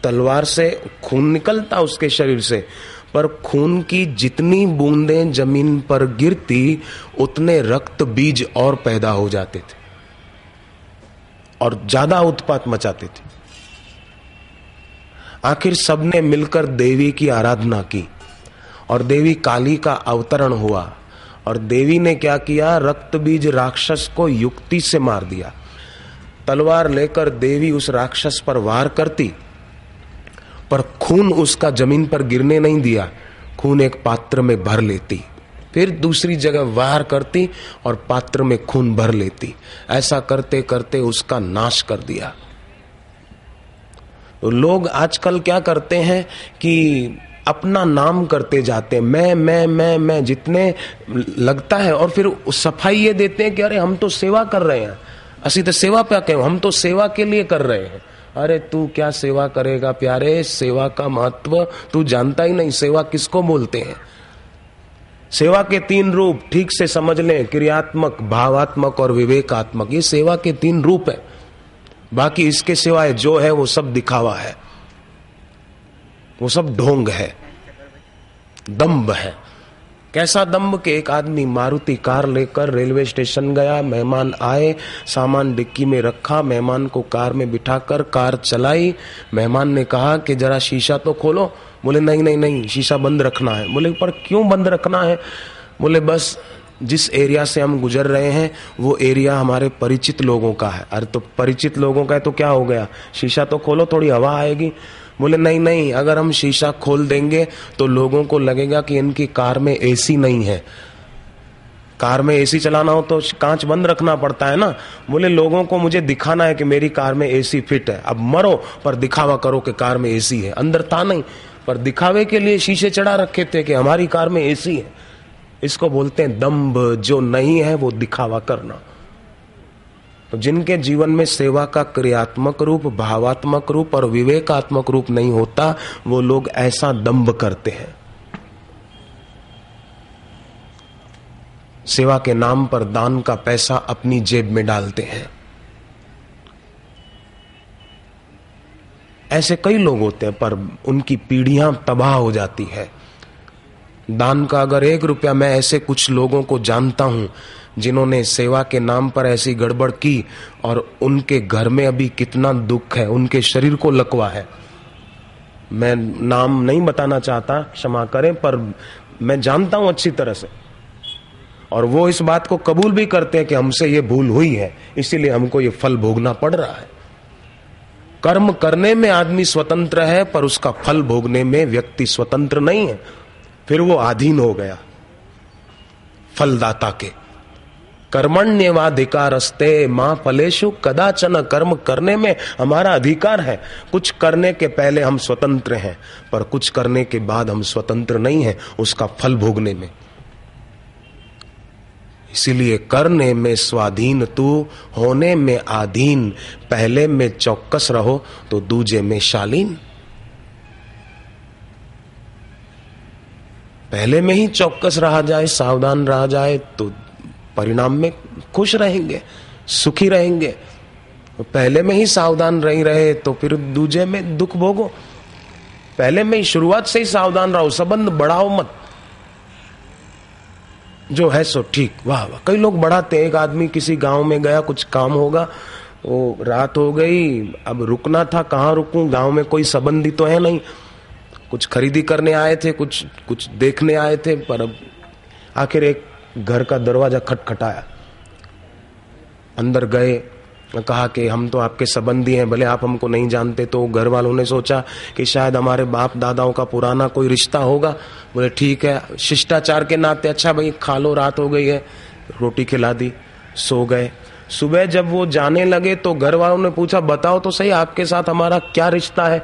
तलवार से खून निकलता उसके शरीर से। पर खून की जितनी बूंदें ज़मीन पर गिरती, उतने रक्त बीज और पैदा हो जाते थे। और ज़्यादा उत्पात मचाते थे। आखिर सबने मिलकर देवी की आराधना की और देवी काली का अवतरण हुआ और देवी ने क्या किया? रक्त बीज राक्षस को युक्ति से मार दिया। तलवार लेकर देवी उस राक्षस पर वार करती, पर खून उसका ज़मीन पर गिरने नहीं दिया। खून एक पात्र में भर लेती। फिर दूसरी जगह वार करती और पात्र में खून भर लेती। ऐसा करते करते उसका नाश कर दिया। तो लोग आजकल क्या करते हैं कि अपना नाम करते जाते मैं मैं मैं मैं, जितने लगता है और फिर सफ़ाई ये देते हैं कि अरे हम तो सेवा कर रहे हैं। असी तो सेवा पे कहें? हम तो सेवा के लिए कर रहे हैं। अरे तू क्या सेवा करेगा प्यारे? सेवा का महत्व तू जानता ही नहीं। सेवा किसको बोलते हैं? सेवा के तीन रूप ठीक से समझ लें, क्रियात्मक, भावात्मक और विवेकात्मक, ये सेवा के तीन रूप है। बाकी इसके सिवाय जो है, वो सब दिखावा है। वो सब ढोंग है। दम्ब है। कैसा दम्ब के एक आदमी मारुति कार लेकर रेलवे स्टेशन गया, मेहमान आए, सामान डिक्की में रखा, मेहमान को कार में बिठाकर कार चलाई। मेहमान ने कहा कि जरा शीशा तो खोलो। बोले, नहीं नहीं नहीं, शीशा बंद रखना है। बोले, पर क्यों बंद रखना है? बोले, बस जिस एरिया से हम गुजर रहे हैं, वो एरिया हमारे परिचित लोगों का है। अरे तो परिचित लोगों का है तो क्या हो गया? शीशा तो खोलो, थोड़ी हवा आएगी। बोले, नहीं नहीं, अगर हम शीशा खोल देंगे तो लोगों को लगेगा कि इनकी कार में एसी नहीं है। कार में एसी चलाना हो तो कांच बंद रखना पड़ता है ना? बोले, लोगों को मुझे दिखाना है कि मेरी कार में एसी फिट है। अब मरो, पर दिखावा करो कि कार में एसी है। अंदर था नहीं, पर दिखावे के लिए शीशे चढ़ा रखे थे कि हमारी कार में एसी है। इसको बोलते हैं दम्भ, जो नहीं है वो दिखावा करना। तो जिनके जीवन में सेवा का क्रियात्मक रूप, भावात्मक रूप और विवेकात्मक रूप नहीं होता, वो लोग ऐसा दम्भ करते हैं। सेवा के नाम पर दान का पैसा अपनी जेब में डालते हैं। ऐसे कई लोग होते हैं, पर उनकी पीढ़ियाँ तबाह हो जाती है। दान का अगर एक रुपया मैं ऐसे कुछ लोगों को जानता हूँ जिन्होंने सेवा के नाम पर ऐसी गड़बड़ की और उनके घर में अभी कितना दुख है, उनके शरीर को लकवा है। मैं नाम नहीं बताना चाहता, क्षमा करें, पर मैं जानता हूँ अच्छी तरह से। और वो इस बात को कबूल भी करते हैं कि हमसे ये भूल हुई है, इसीलिए हमको ये फल भोगना पड़ रहा है। कर्म करने में आदमी स्वतंत्र है, पर उसका फल भोगने में व्यक्ति स्वतंत्र नहीं है। फिर वो अधीन हो गया, फलदाता के। कर्मण्यवाधिकारस्ते माँ फलेशु कदाचन कर्म करने में हमारा अधिकार है। कुछ करने के पहले हम स्वतंत्र हैं, पर कुछ करने के बाद हम स्वतंत्र नहीं हैं उसका फल भोगने में। इसीलिए करने में स्वाधीन तू, होने में आधीन, पहले में चौकस रहो तो दूजे में शालीन। पहले में ही चौकस रहा जाए, सावधान रहा जाए तो परिणाम में खुश रहेंगे, सुखी रहेंगे। पहले में ही सावधान नहीं रहे तो फिर दूजे में दुख भोगो। पहले में ही शुरुआत से ही सावधान रहो, संबंध बढ़ाओ मत। जो है सो ठीक। वाह वाह। कई लोग बढ़ाते एक आदमी किसी गाँव में गया, कुछ काम होगा, वो रात हो गई, अब रुकना था, कहाँ रुकूं? गाँव में कोई संबंधी तो है नहीं। कुछ खरीदी करने आए थे, कुछ कुछ देखने आए थे, पर अब आखिर एक घर का दरवाज़ा खटखटाया। अंदर गए कहा कि हम तो आपके संबंधी हैं, भले आप हमको नहीं जानते तो घर वालों ने सोचा कि शायद हमारे बाप दादाओं का पुराना कोई रिश्ता होगा। बोले, ठीक है, शिष्टाचार के नाते अच्छा भाई, खा लो, रात हो गई है। रोटी खिला दी, सो गए। सुबह जब वो जाने लगे तो घर वालों ने पूछा, बताओ तो सही, आपके साथ हमारा क्या रिश्ता है?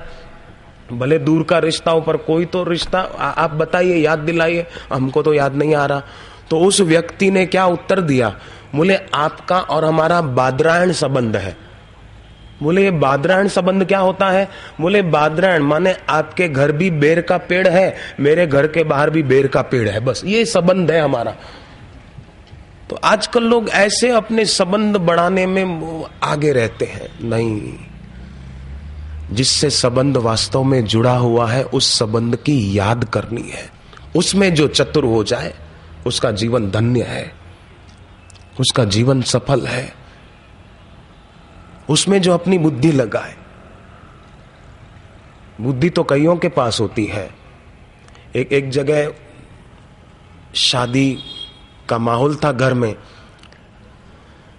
भले दूर का रिश्ता हो, पर कोई तो रिश्ता आप बताइए, याद दिलाइए, हमको तो याद नहीं आ रहा। तो उस व्यक्ति ने क्या उत्तर दिया? बोले, आपका और हमारा बादरायण संबंध है। बोले, ये बादरायण संबंध क्या होता है? बोले, बादरायण माने आपके घर भी बेर का पेड़ है, मेरे घर के बाहर भी बेर का पेड़ है, बस ये संबंध है हमारा। तो आजकल लोग ऐसे अपने संबंध बढ़ाने में आगे रहते हैं। नहीं, जिससे संबंध वास्तव में जुड़ा हुआ है, उस संबंध की याद करनी है। उसमें जो चतुर हो जाए उसका जीवन धन्य है। उसका जीवन सफल है। उसमें जो अपनी बुद्धि लगाए। बुद्धि तो कईयों के पास होती है। एक एक जगह शादी का माहौल था घर में।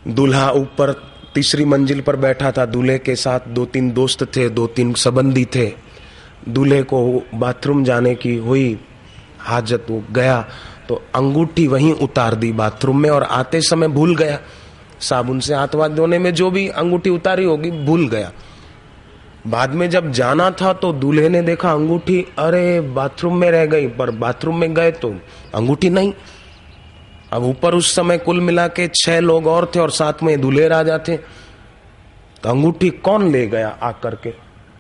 दूल्हा ऊपर तीसरी मंजिल पर बैठा था। दूल्हे के साथ दो तीन दोस्त थे, दो तीन संबंधी थे। दूल्हे को बाथरूम जाने की हुई हाजत वो गया। तो अंगूठी वहीं उतार दी बाथरूम में और आते समय भूल गया। साबुन से हाथ वाथ धोने में जो भी अंगूठी उतारी होगी, भूल गया। बाद में जब जाना था तो दूल्हे ने देखा अंगूठी, अरे, बाथरूम में रह गई, पर बाथरूम में गए तो अंगूठी नहीं। अब ऊपर उस समय कुल मिला के छह लोग और थे और साथ में दूल्हे राजा थे। तो अंगूठी कौन ले गया आकर के?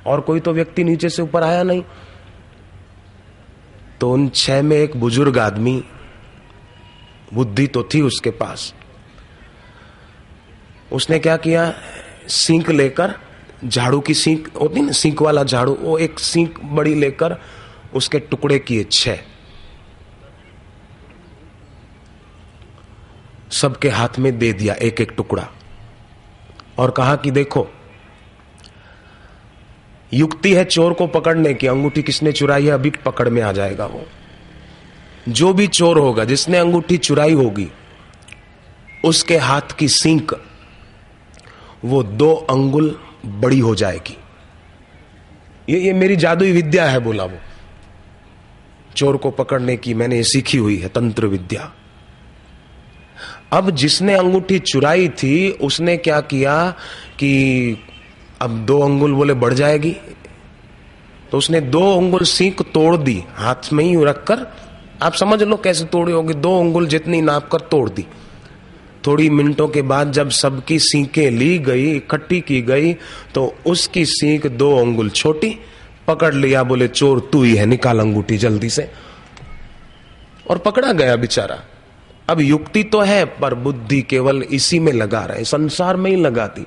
और कोई तो व्यक्ति नीचे से ऊपर आया नहीं। तो उन छह में एक बुज़ुर्ग आदमी बुद्धि तो थी उसके पास। उसने क्या किया? सींक लेकर, झाड़ू की सींक, होती ना, सींक वाला झाड़ू, वो एक सींक बड़ी लेकर उसके टुकड़े किए, छह। सबके हाथ में दे दिया एक एक टुकड़ा। और कहा कि देखो, युक्ति है चोर को पकड़ने की, अंगूठी किसने चुराई है, अभी पकड़ में आ जाएगा वो। जो भी चोर होगा, जिसने अंगूठी चुराई होगी, उसके हाथ की सींक, वो दो अंगुल बड़ी हो जाएगी। ये ये मेरी जादुई विद्या है, बोला वो। चोर को पकड़ने की मैंने सीखी हुई है, तंत्र विद्या। अब जिसने अंगूठी चुराई थी, उसने क्या किया कि अब दो अंगुल बोले, बढ़ जाएगी। तो उसने दो अंगुल सीख तोड़ दी, हाथ में ही रखकर आप समझ लो कैसे तोड़ी होगी। दो उंगुल जितनी नाप कर तोड़ दी। थोड़ी मिनटों के बाद जब सबकी सीखें ली गई, इकट्ठी की गई तो उसकी सीख दो अंगुल छोटी, पकड़ लिया, बोले, चोर, तू ही है, निकाल अंगूठी जल्दी से। और पकड़ा गया बेचारा। अब युक्ति तो है, पर बुद्धि केवल इसी में लगा रहे संसार में ही लगाती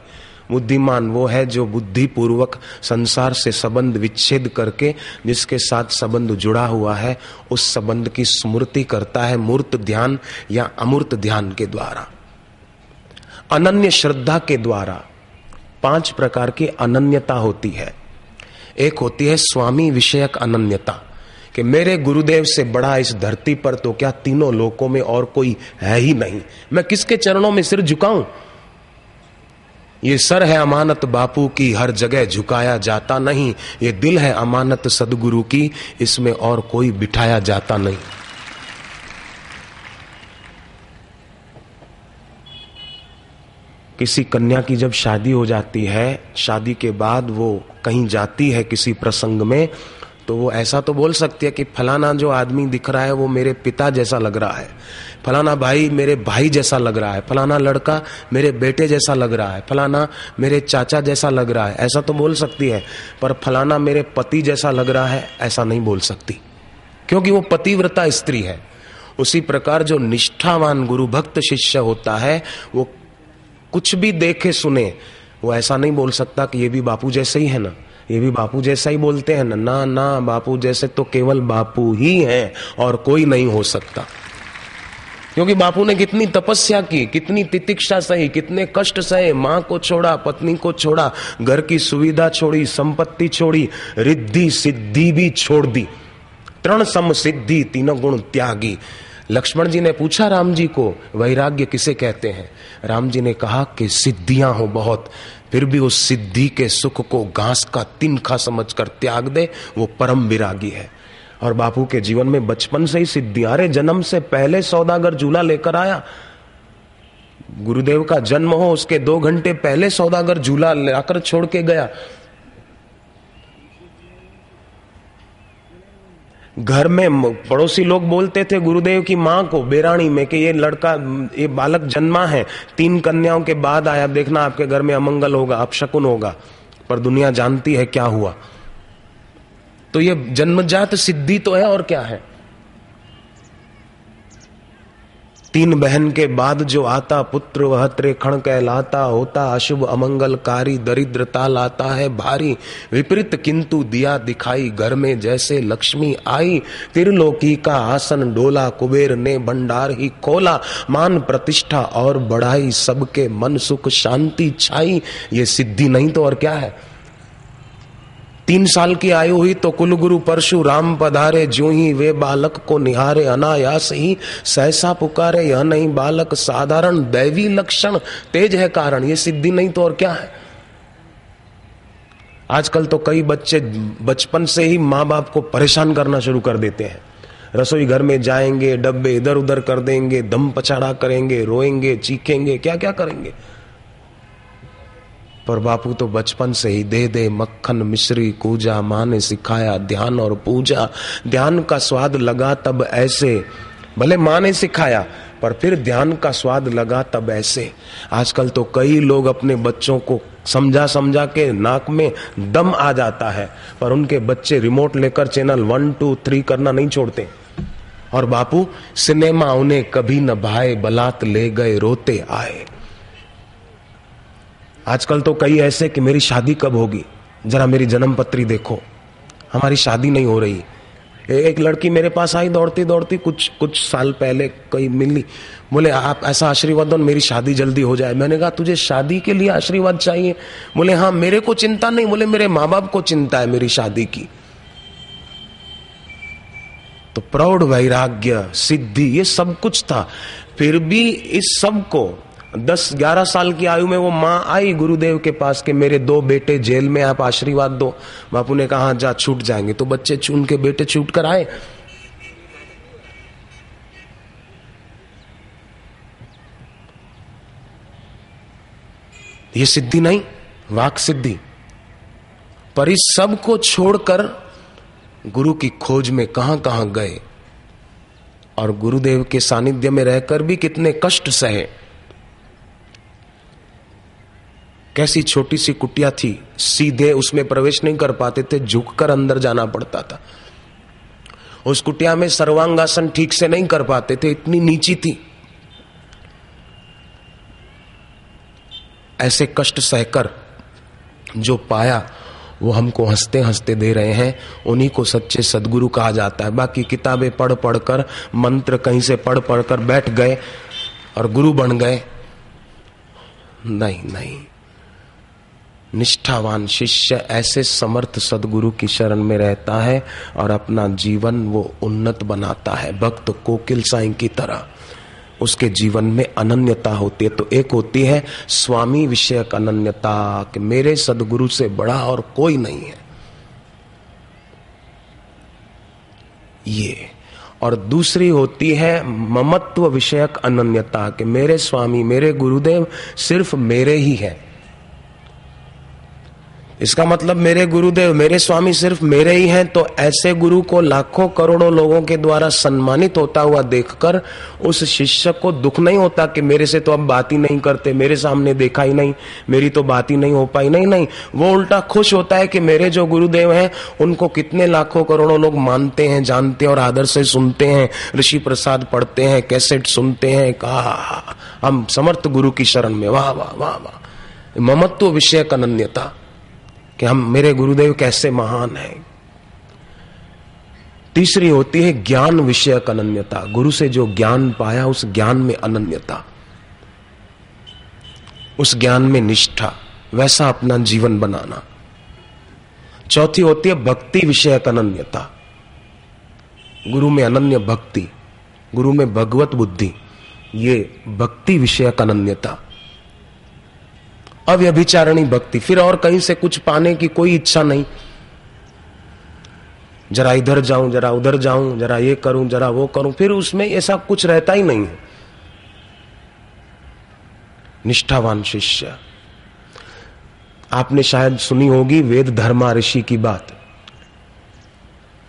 बुद्धिमान वो है जो बुद्धि पूर्वक संसार से संबंध विच्छेद करके, जिसके साथ संबंध जुड़ा हुआ है, उस संबंध की स्मृति करता है मूर्त ध्यान या अमूर्त ध्यान के द्वारा। अनन्य श्रद्धा के द्वारा पाँच प्रकार की अनन्यता होती है। एक होती है स्वामी विषयक अनन्यता, कि मेरे गुरुदेव से बड़ा इस धरती पर तो क्या तीनों लोकों में और कोई है ही नहीं। मैं किसके चरणों में सिर झुकाऊं? ये सर है अमानत बापू की, हर जगह झुकाया जाता नहीं। ये दिल है अमानत सदगुरु की, इसमें और कोई बिठाया जाता नहीं। किसी कन्या की जब शादी हो जाती है, शादी के बाद वो कहीं जाती है किसी प्रसंग में तो वो ऐसा तो बोल सकती है कि फलाना जो आदमी दिख रहा है, वो मेरे पिता जैसा लग रहा है। फलाना भाई मेरे भाई जैसा लग रहा है। फलाना लड़का मेरे बेटे जैसा लग रहा है। फलाना मेरे चाचा जैसा लग रहा है। ऐसा तो बोल सकती है, पर फलाना मेरे पति जैसा लग रहा है, ऐसा नहीं बोल सकती। क्योंकि वो पतिव्रता स्त्री है। उसी प्रकार जो निष्ठावान गुरु भक्त शिष्य होता है, वो कुछ भी देखे सुने, वो ऐसा नहीं बोल सकता कि ये भी बापू जैसे ही है ना। ये भी बापू जैसा ही बोलते हैं ना ना ना, बापू जैसे तो केवल बापू ही हैं और कोई नहीं हो सकता। क्योंकि बापू ने कितनी तपस्या की, कितनी तितिक्षा सही, कितने कष्ट सहे, माँ को छोड़ा, पत्नी को छोड़ा, घर की सुविधा छोड़ी, संपत्ति छोड़ी, रिद्धि सिद्धि भी छोड़ दी। तृण सम सिद्धि तीनों गुण त्यागी। लक्ष्मण जी ने पूछा राम जी को, वैराग्य किसे कहते हैं? राम जी ने कहा कि सिद्धियाँ हो बहुत। फिर भी उस सिद्धि के सुख को घास का तिनखा समझकर त्याग दे, वो परम विरागी है। और बापू के जीवन में बचपन से ही सिद्धियाँ अरे जन्म से पहले सौदागर झूला लेकर आया। गुरुदेव का जन्म हो, उसके दो घंटे पहले सौदागर झूला लाकर छोड़ के गया। घर में पड़ोसी लोग बोलते थे गुरुदेव की माँ को बेरानी में, कि ये लड़का, ये बालक जन्मा है, तीन कन्याओं के बाद आया, देखना आपके घर में अमंगल होगा अपशकुन होगा, पर दुनिया जानती है क्या हुआ। तो ये जन्मजात सिद्धि तो है और क्या है? तीन बहन के बाद जो आता पुत्र, वह त्रेखण कहलाता, होता अशुभ, अमंगलकारी, दरिद्रता लाता है भारी, विपरीत किंतु दिया दिखाई, घर में जैसे लक्ष्मी आई, त्रिलोकी का आसन डोला, कुबेर ने भंडार ही खोला, मान प्रतिष्ठा और बढ़ाई, सबके मन सुख शांति छाई, ये सिद्धि नहीं तो और क्या है? तीन साल की आयु हुई तो कुलगुरु परशु राम पधारे जो ही वे बालक को निहारे अनायास ही सहसा पुकारे, यह नहीं बालक, साधारण दैवी लक्षण तेज है कारण, ये सिद्धि नहीं तो और क्या है? आजकल तो कई बच्चे बचपन से ही माँ बाप को परेशान करना शुरू कर देते हैं। रसोई घर में जाएँगे, डब्बे इधर उधर कर देंगे, दम पछाड़ा करेंगे, रोएँगे, चीखेंगे क्या क्या करेंगे? पर बापू तो बचपन से ही दे दे मक्खन, मिश्री, कूजा, माँ ने सिखाया ध्यान और पूजा। ध्यान का स्वाद लगा तब ऐसे। भले माँ ने सिखाया, पर फिर ध्यान का स्वाद लगा तब ऐसे। आजकल तो कई लोग अपने बच्चों को समझा समझा के नाक में दम आ जाता है, पर उनके बच्चे रिमोट लेकर चैनल वन, टू, थ्री करना नहीं छोड़ते। और बापू, सिनेमा उन्हें कभी न भाए, बलात् ले गए, रोते आए। आजकल तो कई ऐसे कि मेरी शादी कब होगी? जरा मेरी जन्म पत्री देखो। हमारी शादी नहीं हो रही। एक लड़की मेरे पास आई दौड़ती दौड़ती कुछ कुछ साल पहले कहीं मिली। बोले, आप ऐसा आशीर्वाद दो, मेरी शादी जल्दी हो जाए। मैंने कहा, तुझे शादी के लिए आशीर्वाद चाहिए? बोले हाँ मेरे को चिंता नहीं। बोले, मेरे माँ बाप को चिंता है मेरी शादी की। तो प्रौढ़ वैराग्य, सिद्धि, ये सब कुछ था। फिर भी इस सबको दस, ग्यारह साल की आयु में वो माँ आई गुरुदेव के पास के मेरे दो बेटे जेल में आप आशीर्वाद दो। बापू ने कहा जा, छूट जाएँगे। तो बच्चे उनके बेटे छूट कर आए। ये सिद्धि नहीं, वाक सिद्धि। पर इस सबको छोड़कर गुरु की खोज में कहाँ कहाँ गए? और गुरुदेव के सानिध्य में रहकर भी कितने कष्ट सहे। कैसी छोटी सी कुटिया थी, सीधे उसमें प्रवेश नहीं कर पाते थे, झुककर अंदर जाना पड़ता था। उस कुटिया में सर्वांगासन ठीक से नहीं कर पाते थे, इतनी नीची थी। ऐसे कष्ट सहकर जो पाया, वो हमको हँसते हँसते दे रहे हैं, उन्हीं को सच्चे सदगुरु कहा जाता है। बाकी किताबें पढ़ पढ़कर मंत्र कहीं से पढ़ पढ़कर बैठ गए और गुरु बन गए। नहीं नहीं। निष्ठावान शिष्य ऐसे समर्थ सदगुरु की शरण में रहता है और अपना जीवन वो उन्नत बनाता है। भक्त कोकिल साई की तरह। उसके जीवन में अनन्यता होती है तो एक होती है, स्वामी विषयक अनन्यता, कि मेरे सदगुरु से बड़ा और कोई नहीं है। ये। और दूसरी होती है, ममत्व विषयक अनन्यता, कि मेरे स्वामी, मेरे गुरुदेव सिर्फ़ मेरे ही है। इसका मतलब मेरे गुरुदेव, मेरे स्वामी सिर्फ़ मेरे ही हैं तो ऐसे गुरु को लाखों करोड़ों लोगों के द्वारा सम्मानित होता हुआ देखकर उस शिष्य को दुख नहीं होता कि मेरे से तो अब बात ही नहीं करते, मेरे सामने देखा ही नहीं, मेरी तो बात ही नहीं हो पाई। नहीं नहीं, वो उल्टा खुश होता है कि मेरे जो गुरुदेव हैं, उनको कितने लाखों करोड़ों लोग मानते हैं, जानते हैं और आदर से सुनते हैं, ऋषि प्रसाद पढ़ते हैं, कैसेट सुनते हैं कहा हम समर्थ गुरु की शरण में, वाह वाह वाह वाह। ममत्व विषय अनन्यता। कि हम, मेरे गुरुदेव कैसे महान है। तीसरी होती है ज्ञान विषयक अनन्यता। गुरु से जो ज्ञान पाया, उस ज्ञान में अनन्यता। उस ज्ञान में निष्ठा, वैसा अपना जीवन बनाना। चौथी होती है भक्ति विषयक अनन्यता। गुरु में अनन्य भक्ति, गुरु में भगवत बुद्धि, ये भक्ति विषयक अनन्यता। अव्यभिचारणी भक्ति, फिर और कहीं से कुछ पाने की कोई इच्छा नहीं। जरा इधर जाऊँ, जरा उधर जाऊँ, जरा ये करूँ, जरा वो करूँ, फिर उसमें ऐसा कुछ रहता ही नहीं है। निष्ठावान शिष्य, आपने शायद सुनी होगी वेद धर्मा ऋषि की बात।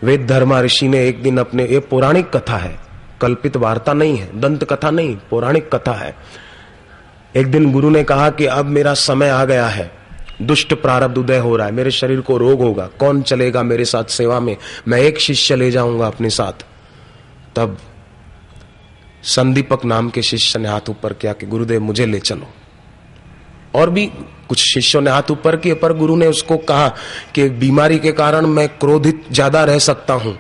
वेद धर्मा ऋषि ने एक दिन अपने, ये पौराणिक कथा है, कल्पित वार्ता नहीं है, दंत कथा नहीं, पौराणिक कथा है। एक दिन गुरु ने कहा कि अब मेरा समय आ गया है। दुष्ट प्रारब्ध उदय हो रहा है। मेरे शरीर को रोग होगा। कौन चलेगा मेरे साथ सेवा में? मैं एक शिष्य ले जाऊँगा अपने साथ। तब संदीपक नाम के शिष्य ने हाथ ऊपर किया कि, गुरुदेव, मुझे ले चलो। और भी कुछ शिष्यों ने हाथ ऊपर किए, पर गुरु ने उसको कहा कि, बीमारी के कारण मैं क्रोधित ज़्यादा रह सकता हूँ।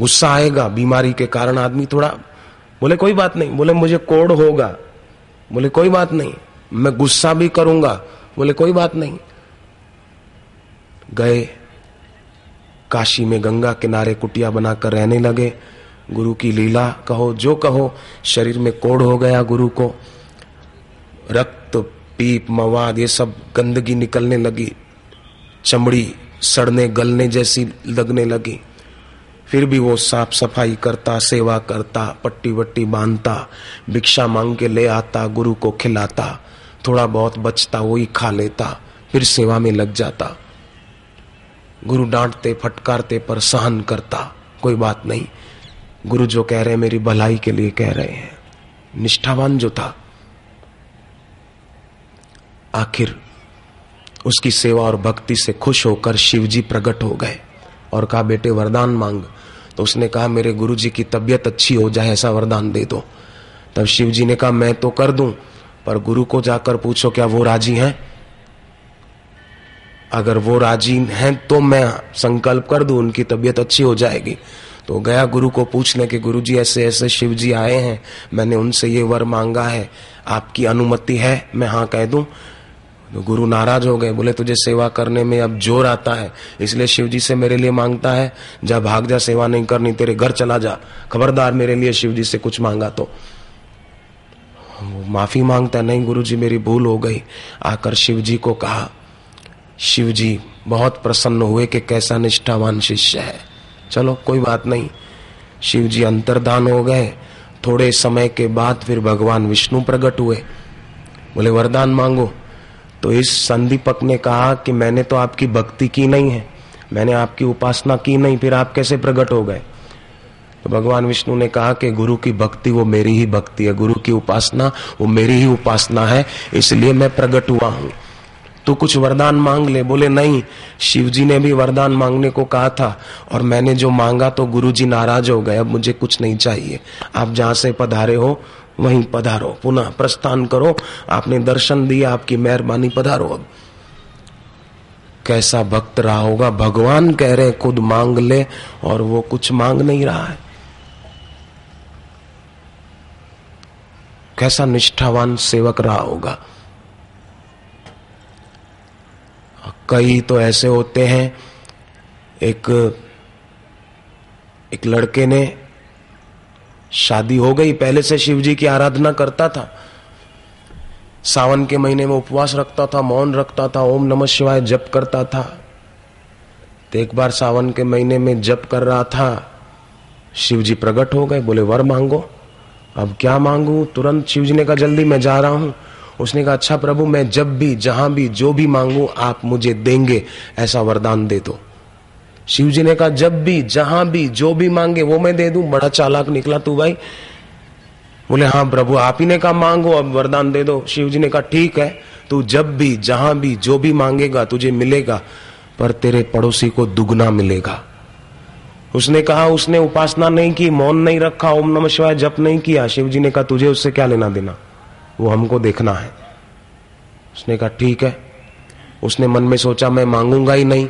गुस्सा आएगा बीमारी के कारण आदमी थोड़ा बोले, कोई बात नहीं, बोले, मुझे कोड़ होगा। बोले, कोई बात नहीं, मैं गुस्सा भी करूँगा। बोले, कोई बात नहीं। गए, काशी में गंगा किनारे कुटिया बनाकर रहने लगे। गुरु की लीला कहो, जो कहो, शरीर में कोड़ हो गया गुरु को। रक्त, पीप, मवाद, ये सब गंदगी निकलने लगी। चमड़ी सड़ने, गलने जैसी लगने लगी। फिर भी वो साफ़ सफ़ाई करता, सेवा करता, पट्टी वट्टी बांधता, भिक्षा मांग के ले आता, गुरु को खिलाता, थोड़ा बहुत बचता, वही खा लेता, फिर सेवा में लग जाता। गुरु डांटते, फटकारते पर सहन करता, कोई बात नहीं। गुरु जो कह रहे हैं, मेरी भलाई के लिए कह रहे हैं। निष्ठावान जो था, आखिर उसकी सेवा और भक्ति से खुश होकर शिवजी प्रकट हो गए और कहा, बेटे, वरदान मांग तो उसने कहा, मेरे गुरु जी की तबीयत अच्छी हो जाए, ऐसा वरदान दे दो। तब शिव जी ने कहा, मैं तो कर दूँ, पर गुरु को जाकर पूछो, क्या वो राज़ी हैं? अगर वो राज़ी हैं तो मैं संकल्प कर दूँ, उनकी तबीयत अच्छी हो जाएगी। तो गया गुरु को पूछने के गुरु जी ऐसे ऐसे शिव जी आए हैं, मैंने उनसे ये वर मांगा है, आपकी अनुमति है, मैं हाँ कह दूँ? तो गुरु नाराज़ हो गए, बोले, तुझे सेवा करने में अब ज़ोर आता है, इसलिए शिव जी से मेरे लिए माँगता है, जा भाग जा, सेवा नहीं करनी, तेरे घर चला जा, खबरदार मेरे लिए शिव जी से कुछ मांगा तो। माफ़ी माँगता, नहीं गुरु जी मेरी भूल हो गई। आकर शिव जी को कहा शिव जी बहुत प्रसन्न हुए कि कैसा निष्ठावान शिष्य है। चलो, कोई बात नहीं। शिव जी अंतर्धान हो गए। थोड़े समय के बाद फिर भगवान विष्णु प्रकट हुए। बोले, वरदान मांगो। तो इस संदीपक ने कहा कि मैंने तो आपकी भक्ति की नहीं है। मैंने आपकी उपासना की नहीं, फिर आप कैसे प्रकट हो गए? तो भगवान विष्णु ने कहा कि गुरु की भक्ति वो मेरी ही भक्ति है, गुरु की उपासना वो मेरी ही उपासना है, इसलिए मैं प्रकट हुआ हूँ। तो कुछ वरदान मांग ले, बोले, नहीं शिव जी ने भी वरदान मांगने को कहा था, और मैंने जो मांगा तो गुरु जी नाराज़ हो गए, अब मुझे कुछ नहीं चाहिए। आप जहाँ से पधारे हो वहीं पधारो, पुनः प्रस्थान करो। आपने दर्शन दिया, आपकी मेहरबानी पधारो अब। कैसा भक्त रहा होगा? भगवान कह रहे खुद मांग ले, और वो कुछ मांग नहीं रहा है। कैसा निष्ठावान सेवक रहा होगा? कई तो ऐसे होते हैं, एक एक लड़के ने शादी हो गई, पहले से शिव जी की आराधना करता था। सावन के महीने में उपवास रखता था, मौन रखता था, ओम नमः शिवाय जप करता था। तो एक बार सावन के महीने में जप कर रहा था शिव जी प्रकट हो गए, बोले, वर मांगो। अब क्या मांगू? तुरंत शिव जी ने कहा, जल्दी मैं जा रहा हूँ। उसने कहा अच्छा प्रभु, मैं जब भी, जहाँ भी, जो भी मांगू, आप मुझे देंगे, ऐसा वरदान दे दो। शिव जी ने कहा, जब भी, जहाँ भी, जो भी मांगे, वो मैं दे दू। बड़ा चालाक निकला तू भाई। बोले हाँ प्रभु, आप ही ने कहा मांगो, अब वरदान दे दो। शिव जी ने कहा, ठीक है, तू जब भी, जहाँ भी, जो भी मांगेगा, तुझे मिलेगा, पर तेरे पड़ोसी को दुगना मिलेगा। उसने कहा, उसने उपासना नहीं की, मौन नहीं रखा, ओम नमः शिवाय, जप नहीं किया। शिव जी ने कहा, तुझे उससे क्या लेना देना? वो हमको देखना है। उसने कहा, ठीक है। उसने मन में सोचा, मैं मांगूँगा ही नहीं।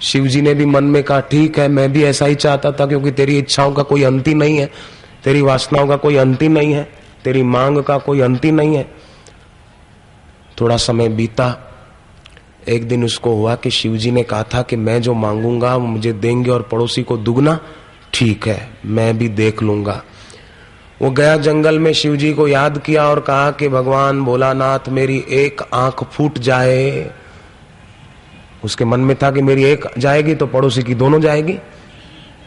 शिव जी ने भी मन में कहा, ठीक है, मैं भी ऐसा ही चाहता था क्योंकि तेरी इच्छाओं का कोई अंत नहीं है, तेरी वासनाओं का कोई अंत नहीं है, तेरी मांग का कोई अंत नहीं है। थोड़ा समय बीता। एक दिन उसको हुआ कि शिव जी ने कहा था कि मैं जो मांगूँगा, वो मुझे देंगे और पड़ोसी को दुगना। ठीक है, मैं भी देख लूँगा। वो गया जंगल में शिव जी को याद किया और कहा कि, भगवान भोलानाथ मेरी एक आँख फूट जाए। उसके मन में था कि मेरी एक जाएगी तो पड़ोसी की दोनों जाएगी।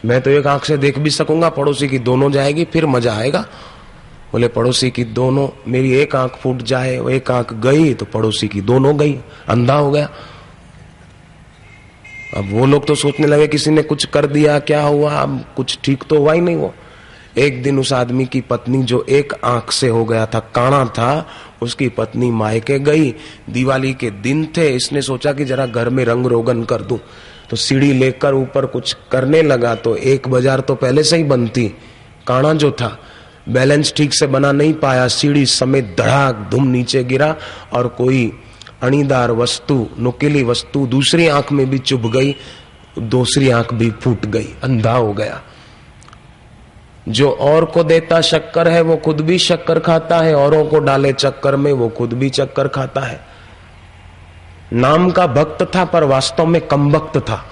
मैं तो एक आँख से देख भी सकूँगा, पड़ोसी की दोनों जाएगी, फिर मज़ा आएगा। बोले, पड़ोसी की दोनों, मेरी एक आँख फूट जाए, वो एक आँख गई तो पड़ोसी की दोनों गई, अंधा हो गया। अब वो लोग तो सोचने लगे, किसी ने कुछ कर दिया, क्या हुआ? अब कुछ ठीक तो हुआ ही नहीं वो। एक दिन उस आदमी की पत्नी जो एक आँख से हो गया था काना था, उसकी पत्नी मायके गई। दिवाली के दिन थे, इसने सोचा कि जरा घर में रंग रोगन कर दूँ। तो सीढ़ी लेकर ऊपर कुछ करने लगा तो एक बाज़ार तो पहले से ही बनती काना जो था, बैलेंस ठीक से बना नहीं पाया, सीढ़ी समेत धड़ाक धुम नीचे गिरा और कोई अणीदार वस्तु, नुकीली वस्तु दूसरी आँख में भी चुभ गई, दूसरी आँख भी फूट गई, अंधा हो गया। जो और को देता शक्कर है, वो खुद भी शक्कर खाता है, औरों को डाले चक्कर में, वो खुद भी चक्कर खाता है। नाम का भक्त था, पर वास्तव में कम भक्त था।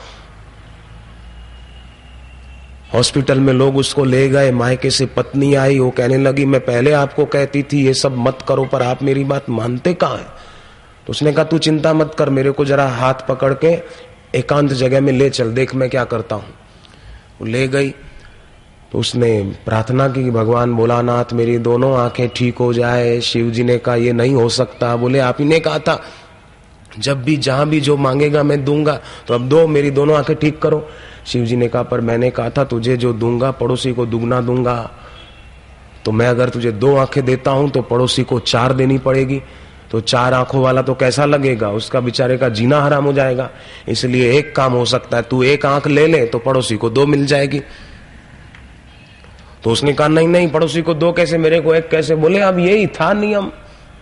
हॉस्पिटल में लोग उसको ले गए, मायके से पत्नी आई, वो कहने लगी, मैं पहले आपको कहती थी, ये सब मत करो, पर आप मेरी बात मानते कहा है? तो उसने कहा, तू चिंता मत कर, मेरे को जरा हाथ पकड़ के एकांत जगह में ले चल, देख मैं क्या करता हूँ। वो ले गई। तो उसने प्रार्थना की भगवान भोलानाथ, मेरी दोनों आँखें ठीक हो जाए शिव जी ने कहा, ये नहीं हो सकता। बोले, आप ही ने कहा था। जब भी, जहाँ भी जो मांगेगा मैं दूँगा। तो अब दो, मेरी दोनों आँखें ठीक करो। शिव जी ने कहा, पर मैंने कहा था, तुझे जो दूँगा, पड़ोसी को दुगना दूँगा। तो मैं अगर तुझे दो आँखें देता हूँ तो पड़ोसी को चार देनी पड़ेगी। तो चार आँखों वाला तो कैसा लगेगा? उसका बेचारे का जीना हराम हो जाएगा। इसलिए एक काम हो सकता है, तू एक आँख ले ले तो पड़ोसी को दो मिल जाएगी। तो उसने कहा, नहीं नहीं, पड़ोसी को दो, कैसे मेरे को एक, कैसे? बोले, अब यही था नियम।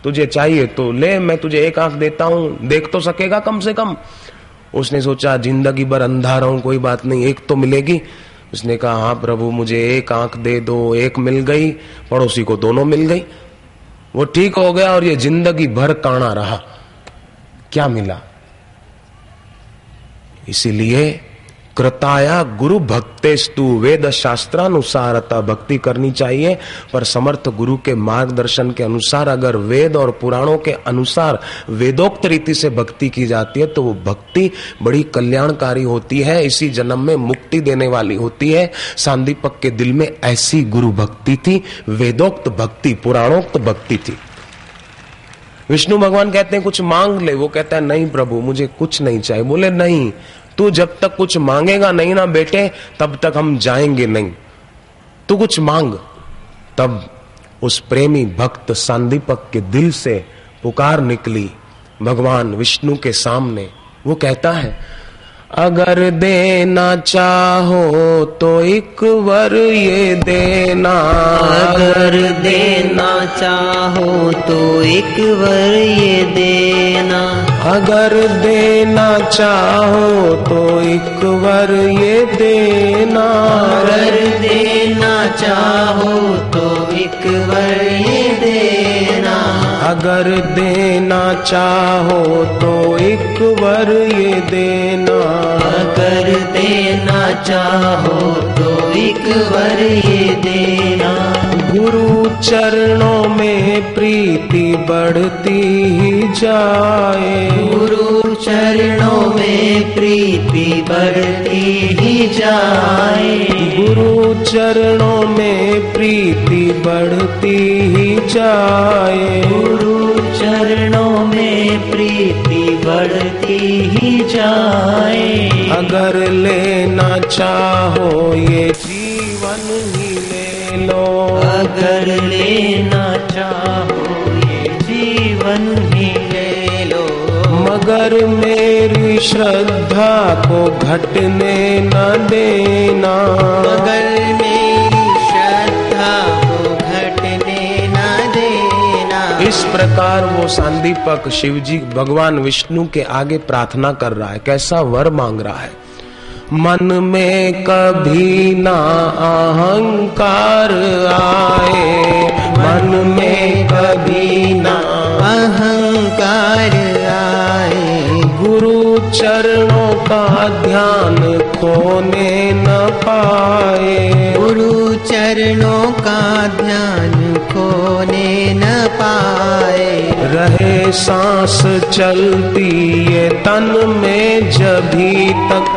तुझे चाहिए तो ले, मैं तुझे एक आँख देता हूँ। देख तो सकेगा कम से कम। उसने सोचा, ज़िंदगी भर अंधा रहूँ कोई बात नहीं, एक तो मिलेगी। उसने कहा हाँ प्रभु, मुझे एक आँख दे दो, एक मिल गई, पड़ोसी को दोनों मिल गई। वो ठीक हो गया और ये ज़िंदगी भर काना रहा। क्या मिला? इसीलिए कृताया गुरु भक्तेस्तु वेद शास्त्रानुसारता भक्ति करनी चाहिए, पर समर्थ गुरु के मार्गदर्शन के अनुसार अगर वेद और पुराणों के अनुसार वेदोक्त रीति से भक्ति की जाती है तो वो भक्ति बड़ी कल्याणकारी होती है, इसी जन्म में मुक्ति देने वाली होती है। सांदीपक के दिल में ऐसी गुरु भक्ति थी, वेदोक्त भक्ति, पुराणोक्त भक्ति थी। विष्णु भगवान कहते हैं, कुछ मांग ले। वो कहता है, नहीं प्रभु, मुझे कुछ नहीं चाहिए। बोले, नहीं तू जब तक कुछ मांगेगा नहीं ना बेटे, तब तक हम जाएँगे नहीं। तू कुछ मांग। तब उस प्रेमी भक्त सांदीपक के दिल से पुकार निकली। भगवान विष्णु के सामने वो कहता है अगर देना चाहो तो एक वर ये देना। अगर देना चाहो तो एक वर ये देना। अगर देना चाहो तो एक वर ये देना। अगर देना चाहो तो एक वर ये देना अगर देना चाहो तो एक वर ये देना। अगर देना चाहो तो एक वर ये देना। गुरु चरणों में प्रीति बढ़ती ही जाए। गुरु चरणों में प्रीति बढ़ती ही जाए। गुरु चरणों में प्रीति बढ़ती ही जाए। गुरु चरणों में प्रीति बढ़ती ही जाए। अगर लेना चाहो ये ही ले। अगर लेना चाहो ये जीवन ही ले लो। मगर मेरी श्रद्धा को घटने न देना। मगर मेरी श्रद्धा को घटने न देना। इस प्रकार वो सांदीपक शिवजी भगवान विष्णु के आगे प्रार्थना कर रहा है कैसा वर मांग रहा है। मन में कभी ना अहंकार आए। मन में कभी ना अहंकार आए। गुरु चरणों का ध्यान खोने न पाए। गुरु चरणों का ध्यान खोने न पाए। रहे सांस चलती ये तन में जभी तक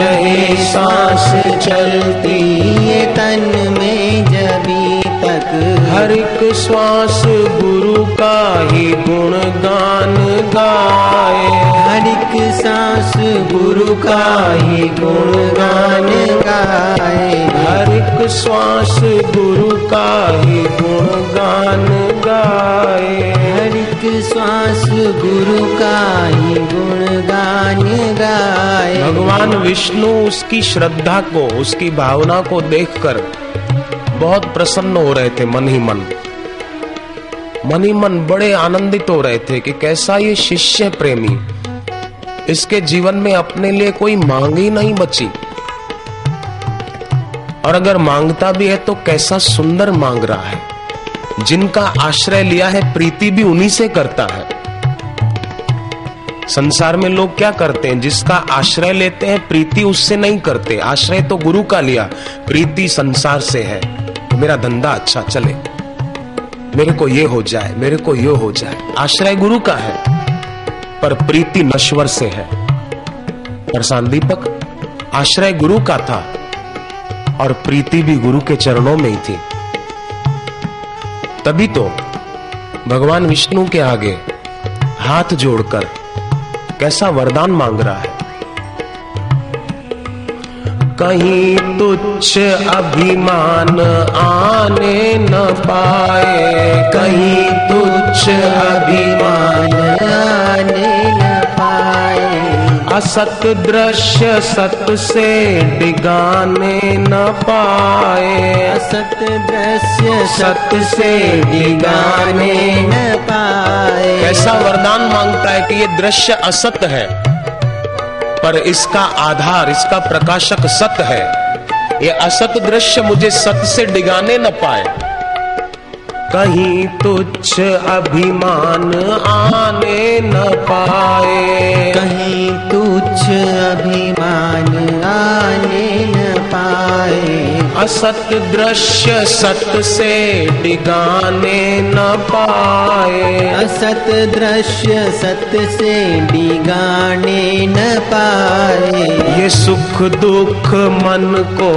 रहे सांस चलती ये तन में तक हर एक श्वास गुरु का ही गुणगान गाए। हर एक सांस गुरु का ही गुणगान गाए। हर एक श्वास गुरु का ही गुणगान गाए। हर एक श्वास गुरु का ही गुणगान गाए। भगवान विष्णु उसकी श्रद्धा को उसकी भावना को देखकर बहुत प्रसन्न हो रहे थे मन ही मन। मन ही मन बड़े आनंदित हो रहे थे कि कैसा ये शिष्य प्रेमी। इसके जीवन में अपने लिए कोई मांग ही नहीं बची। और अगर माँगता भी है तो कैसा सुंदर मांग रहा है। जिनका आश्रय लिया है, प्रीति भी उन्हीं से करता है। संसार में लोग क्या करते हैं? जिसका आश्रय लेते हैं, प्रीति उससे नहीं करते। आश्रय तो गुरु का लिया, प्रीति संसार से है। मेरा धंधा अच्छा चले। मेरे को ये हो जाए, मेरे को ये हो जाए। आश्रय गुरु का है, पर प्रीति नश्वर से है। पर सांदीपक आश्रय गुरु का था, और प्रीति भी गुरु के चरणों में ही थी। तभी तो भगवान विष्णु के आगे हाथ जोड़कर कैसा वरदान मांग रहा है। कहीं तुच्छ अभिमान आने न पाए कहीं तुच्छ अभिमान आने न पाए। असत दृश्य सत से डिगाने न पाए। असत दृश्य सत से डिगाने न पाए। कैसा वरदान माँगता है कि ये दृश्य असत है? पर इसका आधार, इसका प्रकाशक सत है। ये असत दृश्य मुझे सत से डिगाने न पाए। कहीं तुच्छ अभिमान आने न पाए। कहीं तुच्छ अभिमान आने न पाए। असत दृश्य सत से डिगाने न पाए। असत दृश्य सत से बिगाने न पाए। ये सुख दुख मन को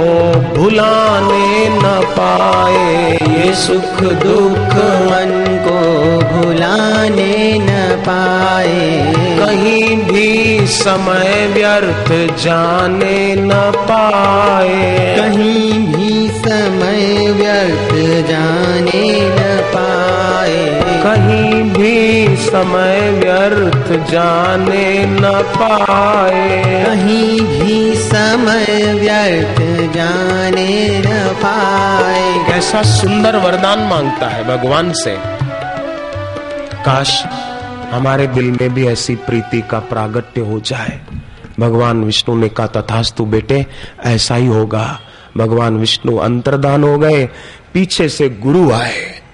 भुलाने न पाए। ये सुख दुख मन को भुलाने न पाए। कहीं भी समय व्यर्थ जाने न पाए। कहीं भी समय व्यर्थ जाने न पाए। कहीं भी समय व्यर्थ जाने न पाए। कहीं भी समय व्यर्थ जाने न पाए। कैसा सुंदर वरदान माँगता है भगवान से। काश हमारे दिल में भी ऐसी प्रीति का प्रागट्य हो जाए। भगवान विष्णु ने कहा तथास्तु बेटे ऐसा ही होगा। भगवान विष्णु अंतर्दान हो गए पीछे से गुरु आए।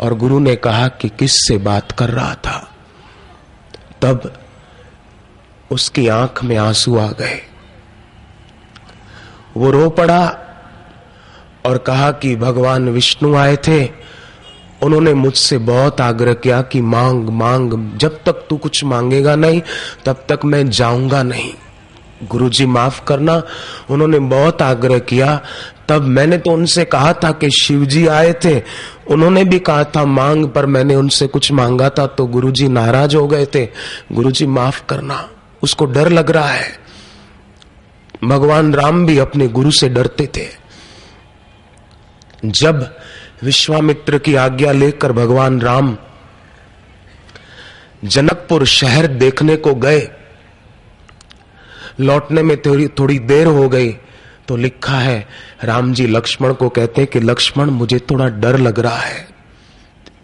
और गुरु ने कहा कि किससे बात कर रहा था। तब उसकी आँख में आँसू आ गए। वो रो पड़ा और कहा कि भगवान विष्णु आए थे। उन्होंने मुझसे बहुत आग्रह किया कि मांग मांग, जब तक तू कुछ मांगेगा नहीं, तब तक मैं जाऊँगा नहीं। गुरुजी माफ़ करना, उन्होंने बहुत आग्रह किया। तब मैंने तो उनसे कहा था कि शिवजी आए थे। उन्होंने भी कहा था, मांग, पर मैंने उनसे कुछ मांगा था तो गुरुजी नाराज़ हो गए थे। गुरुजी माफ़ करना, उसको डर लग रहा है। भगवान राम भी अपने गुरु से डरते थे। जब विश्वामित्र की आज्ञा लेकर भगवान राम जनकपुर शहर देखने को गए लौटने में थोड़ी थोड़ी देर हो गई तो लिखा है, राम जी लक्ष्मण को कहते हैं कि लक्ष्मण, मुझे थोड़ा डर लग रहा है।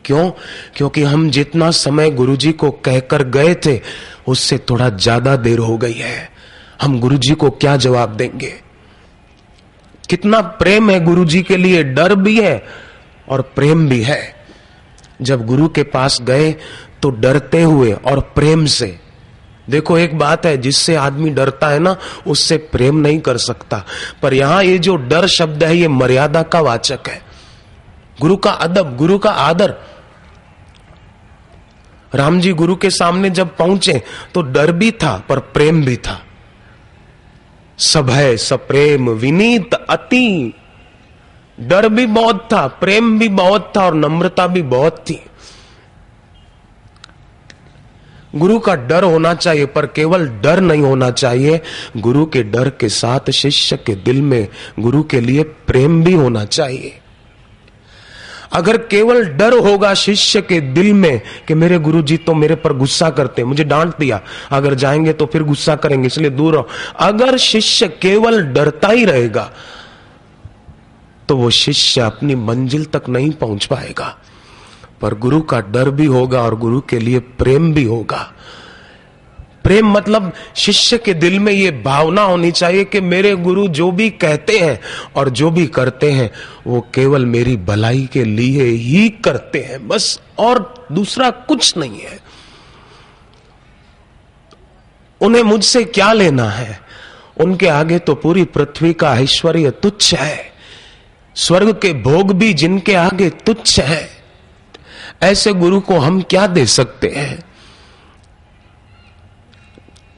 क्यों? क्योंकि हम जितना समय गुरुजी को कहकर गए थे, उससे थोड़ा ज़्यादा देर हो गई है। हम गुरुजी को क्या जवाब देंगे? कितना प्रेम है गुरुजी के लिए, डर भी है और प्रेम भी है। जब गुरु के पास गए तो डरते हुए और प्रेम से देखो, एक बात है, जिससे आदमी डरता है ना, उससे प्रेम नहीं कर सकता। पर यहाँ ये जो डर शब्द है, ये मर्यादा का वाचक है। गुरु का अदब, गुरु का आदर। राम जी गुरु के सामने जब पहुँचे तो डर भी था, पर प्रेम भी था। है सप्रेम विनीत, अति। डर भी बहुत था, प्रेम भी बहुत था, और नम्रता भी बहुत थी। गुरु का डर होना चाहिए, पर केवल डर नहीं होना चाहिए। गुरु के डर के साथ शिष्य के दिल में गुरु के लिए प्रेम भी होना चाहिए। अगर केवल डर होगा शिष्य के दिल में कि मेरे गुरु जी तो मेरे पर गुस्सा करते, मुझे डांट दिया, अगर जाएँगे तो फिर गुस्सा करेंगे, इसलिए दूर रहो। अगर शिष्य केवल डरता ही रहेगा तो वो शिष्य अपनी मंजिल तक नहीं पहुँच पाएगा। पर गुरु का डर भी होगा और गुरु के लिए प्रेम भी होगा। प्रेम मतलब शिष्य के दिल में ये भावना होनी चाहिए कि मेरे गुरु जो भी कहते हैं और जो भी करते हैं, वो केवल मेरी भलाई के लिए ही करते हैं। बस और दूसरा कुछ नहीं है। उन्हें मुझसे क्या लेना है? उनके आगे तो पूरी पृथ्वी का ऐश्वर्य तुच्छ है। स्वर्ग के भोग भी जिनके आगे तुच्छ है। ऐसे गुरु को हम क्या दे सकते हैं?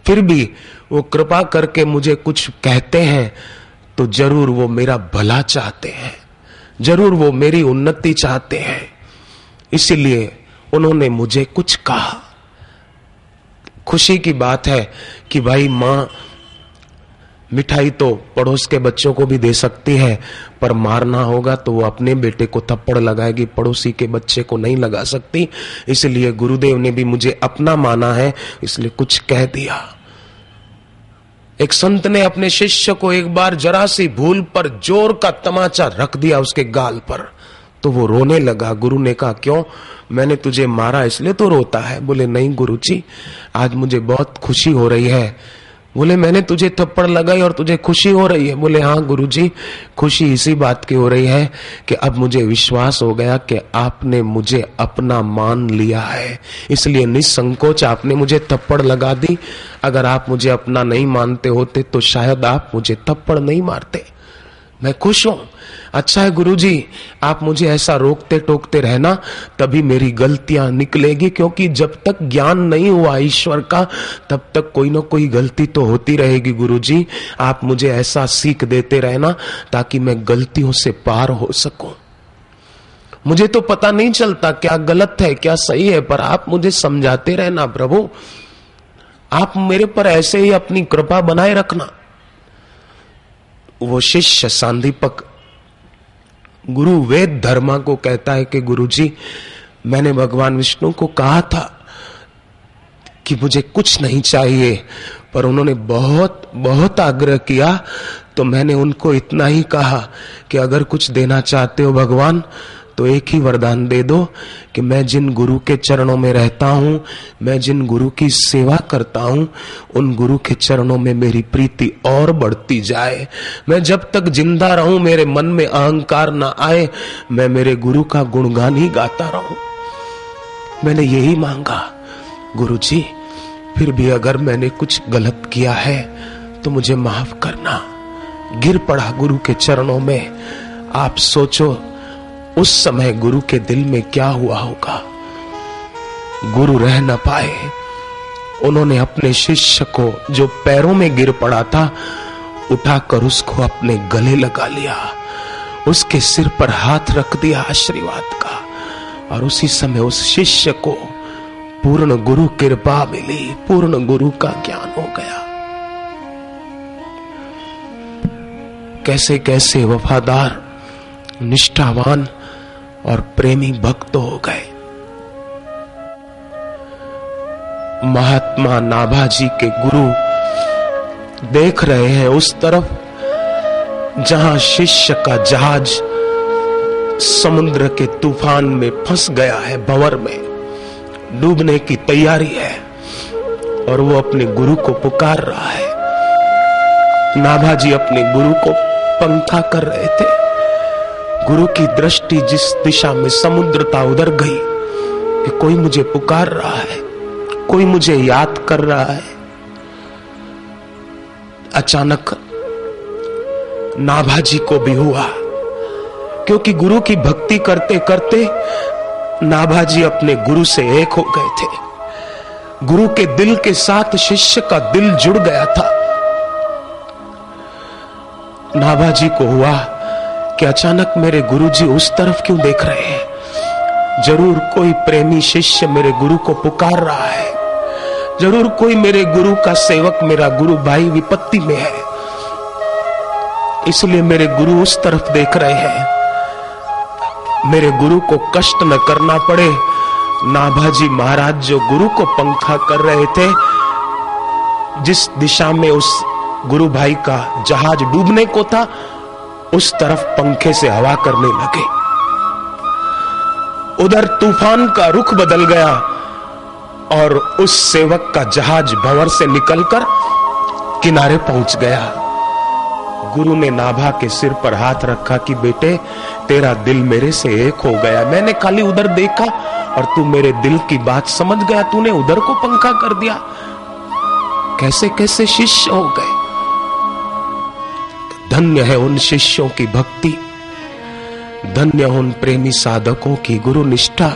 फिर भी वो कृपा करके मुझे कुछ कहते हैं तो ज़रूर वो मेरा भला चाहते हैं। ज़रूर वो मेरी उन्नति चाहते हैं। इसीलिए उन्होंने मुझे कुछ कहा। खुशी की बात है कि भाई माँ मिठाई तो पड़ोस के बच्चों को भी दे सकती है, पर मारना होगा तो वो अपने बेटे को थप्पड़ लगाएगी, पड़ोसी के बच्चे को नहीं लगा सकती। इसलिए गुरुदेव ने भी मुझे अपना माना है, इसलिए कुछ कह दिया। एक संत ने अपने शिष्य को एक बार जरा सी भूल पर ज़ोर का तमाचा रख दिया उसके गाल पर। तो वो रोने लगा। गुरु ने कहा, क्यों? मैंने तुझे मारा, इसलिए तो रोता है। बोले, नहीं गुरु जी आज मुझे बहुत खुशी हो रही है। बोले, मैंने तुझे थप्पड़ लगाई और तुझे खुशी हो रही है। बोले हाँ गुरु जी खुशी इसी बात की हो रही है कि अब मुझे विश्वास हो गया कि आपने मुझे अपना मान लिया है। इसलिए निसंकोच आपने मुझे थप्पड़ लगा दी। अगर आप मुझे अपना नहीं मानते होते तो शायद आप मुझे थप्पड़ नहीं मारते। मैं खुश हूँ। अच्छा है गुरुजी, आप मुझे ऐसा रोकते टोकते रहना, तभी मेरी गलतियाँ निकलेगी, क्योंकि जब तक ज्ञान नहीं हुआ ईश्वर का, तब तक कोई ना कोई गलती तो होती रहेगी गुरुजी। आप मुझे ऐसा सीख देते रहना, ताकि मैं गलतियों से पार हो सकूँ। मुझे तो पता नहीं चलता क्या गलत है, क्या सही है, पर आप मुझे समझाते रहना प्रभु। आप मेरे पर ऐसे ही अपनी कृपा बनाए रखना। वो शिष्य सांदीपक गुरु वेद धर्मा को कहता है कि गुरु जी मैंने भगवान विष्णु को कहा था कि मुझे कुछ नहीं चाहिए, पर उन्होंने बहुत बहुत आग्रह किया तो मैंने उनको इतना ही कहा कि अगर कुछ देना चाहते हो भगवान तो एक ही वरदान दे दो कि मैं जिन गुरु के चरणों में रहता हूँ, मैं जिन गुरु की सेवा करता हूँ, उन गुरु के चरणों में मेरी प्रीति और बढ़ती जाए। मैं जब तक ज़िंदा रहूँ, मेरे मन में अहंकार ना आए, मैं मेरे गुरु का गुणगान ही गाता रहूँ। मैंने यही मांगा गुरु जी फिर भी अगर मैंने कुछ गलत किया है तो मुझे माफ़ करना। गिर पड़ा गुरु के चरणों में। आप सोचो उस समय गुरु के दिल में क्या हुआ होगा? गुरु रह न पाए। उन्होंने अपने शिष्य को जो पैरों में गिर पड़ा था, उठाकर उसको अपने गले लगा लिया। उसके सिर पर हाथ रख दिया आशीर्वाद का। और उसी समय उस शिष्य को पूर्ण गुरु कृपा मिली। पूर्ण गुरु का ज्ञान हो गया। कैसे कैसे वफादार, निष्ठावान और प्रेमी भक्त हो गए। महात्मा नाभाजी के गुरु देख रहे हैं उस तरफ़, जहाँ शिष्य का जहाज़ समुद्र के तूफ़ान में फंस गया है, भंवर में। डूबने की तैयारी है और वो अपने गुरु को पुकार रहा है। नाभाजी अपने गुरु को पंखा कर रहे थे। गुरु की दृष्टि जिस दिशा में समुद्र था उधर गई कि कोई मुझे पुकार रहा है, कोई मुझे याद कर रहा है। अचानक नाभाजी को भी हुआ, क्योंकि गुरु की भक्ति करते करते नाभाजी अपने गुरु से एक हो गए थे। गुरु के दिल के साथ शिष्य का दिल जुड़ गया था। नाभाजी को हुआ कि अचानक मेरे गुरुजी उस तरफ़ क्यों देख रहे हैं? ज़रूर कोई प्रेमी शिष्य मेरे गुरु को पुकार रहा है। ज़रूर कोई मेरे गुरु का सेवक मेरा गुरु भाई विपत्ति में है। इसलिए मेरे गुरु उस तरफ़ देख रहे हैं। मेरे गुरु को कष्ट न करना पड़े। नाभाजी महाराज जो गुरु को पंखा कर रहे थे, जिस दिशा में उस गुरु भाई का जहाज़ डूबने को था उस तरफ़ पंखे से हवा करने लगे। उधर तूफ़ान का रुख बदल गया और उस सेवक का जहाज़ भंवर से निकलकर किनारे पहुँच गया। गुरु ने नाभा के सिर पर हाथ रखा कि, बेटे, तेरा दिल मेरे से एक हो गया। मैंने खाली उधर देखा और तू मेरे दिल की बात समझ गया। तूने उधर को पंखा कर दिया। कैसे कैसे शिष्य हो गए? धन्य है उन शिष्यों की भक्ति। धन्य उन प्रेमी साधकों की गुरु निष्ठा।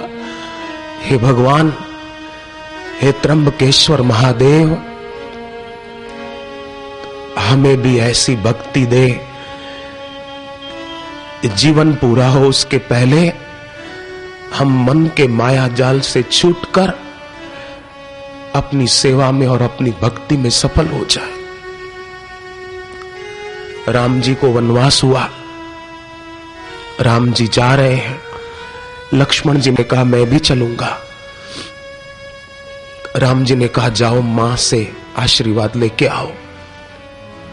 हे भगवान, हे त्रंबकेश्वर महादेव, हमें भी ऐसी भक्ति दे। जीवन पूरा हो उसके पहले हम मन के माया जाल से छूटकर अपनी सेवा में और अपनी भक्ति में सफल हो जाए। राम जी को वनवास हुआ। राम जी जा रहे हैं। लक्ष्मण जी ने कहा, मैं भी चलूँगा। राम जी ने कहा, जाओ माँ से आशीर्वाद लेके आओ।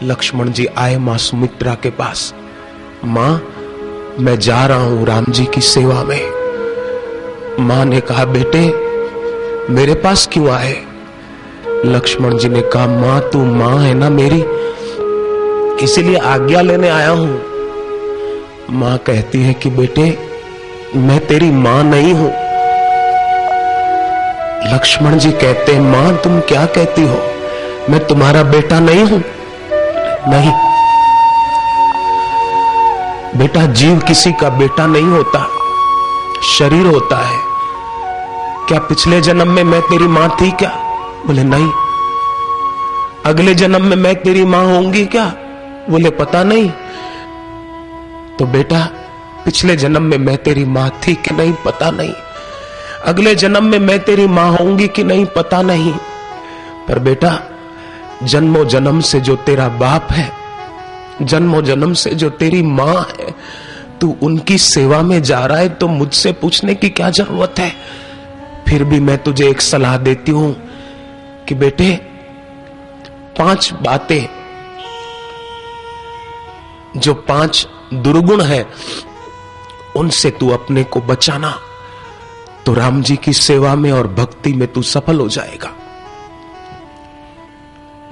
लक्ष्मण जी आए माँ सुमित्रा के पास। माँ, मैं जा रहा हूँ राम जी की सेवा में। माँ ने कहा, बेटे, मेरे पास क्यों आए? लक्ष्मण जी ने कहा, माँ, तू माँ है ना मेरी? इसीलिए आज्ञा लेने आया हूँ। माँ कहती है कि बेटे, मैं तेरी माँ नहीं हूँ। लक्ष्मण जी कहते हैं, माँ, तुम क्या कहती हो? मैं तुम्हारा बेटा नहीं हूँ। नहीं। बेटा, जीव किसी का बेटा नहीं होता। शरीर होता है। क्या पिछले जन्म में मैं तेरी माँ थी क्या? बोले, नहीं। अगले जन्म में मैं तेरी माँ होंगी क्या? बोले, पता नहीं। तो बेटा, पिछले जन्म में मैं तेरी माँ थी कि नहीं, पता नहीं। अगले जन्म में मैं तेरी माँ होंगी कि नहीं, पता नहीं। पर बेटा जन्मों जन्म से जो तेरा बाप है जन्मों जन्म से जो तेरी माँ है, तू उनकी सेवा में जा रहा है तो मुझसे पूछने की क्या ज़रूरत है? फिर भी मैं तुझे एक सलाह देती हूँ कि बेटे, पाँच बातें जो पाँच दुर्गुण है, उनसे तू अपने को बचाना। तो राम जी की सेवा में और भक्ति में तू सफल हो जाएगा।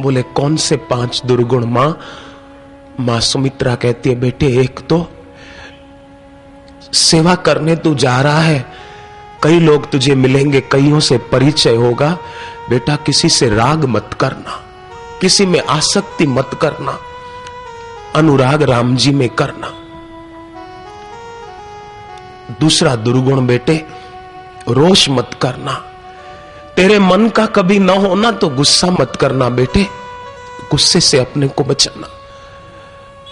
बोले, कौन से पाँच दुर्गुण? माँ माँ सुमित्रा कहती है, बेटे, एक तो सेवा करने तू जा रहा है। कई लोग तुझे मिलेंगे, कईयों से परिचय होगा। बेटा, किसी से राग मत करना, किसी में आसक्ति मत करना। अनुराग राम जी में करना। दूसरा दुर्गुण बेटे, रोष मत करना। तेरे मन का कभी ना होना तो गुस्सा मत करना बेटे, गुस्से से अपने को बचाना।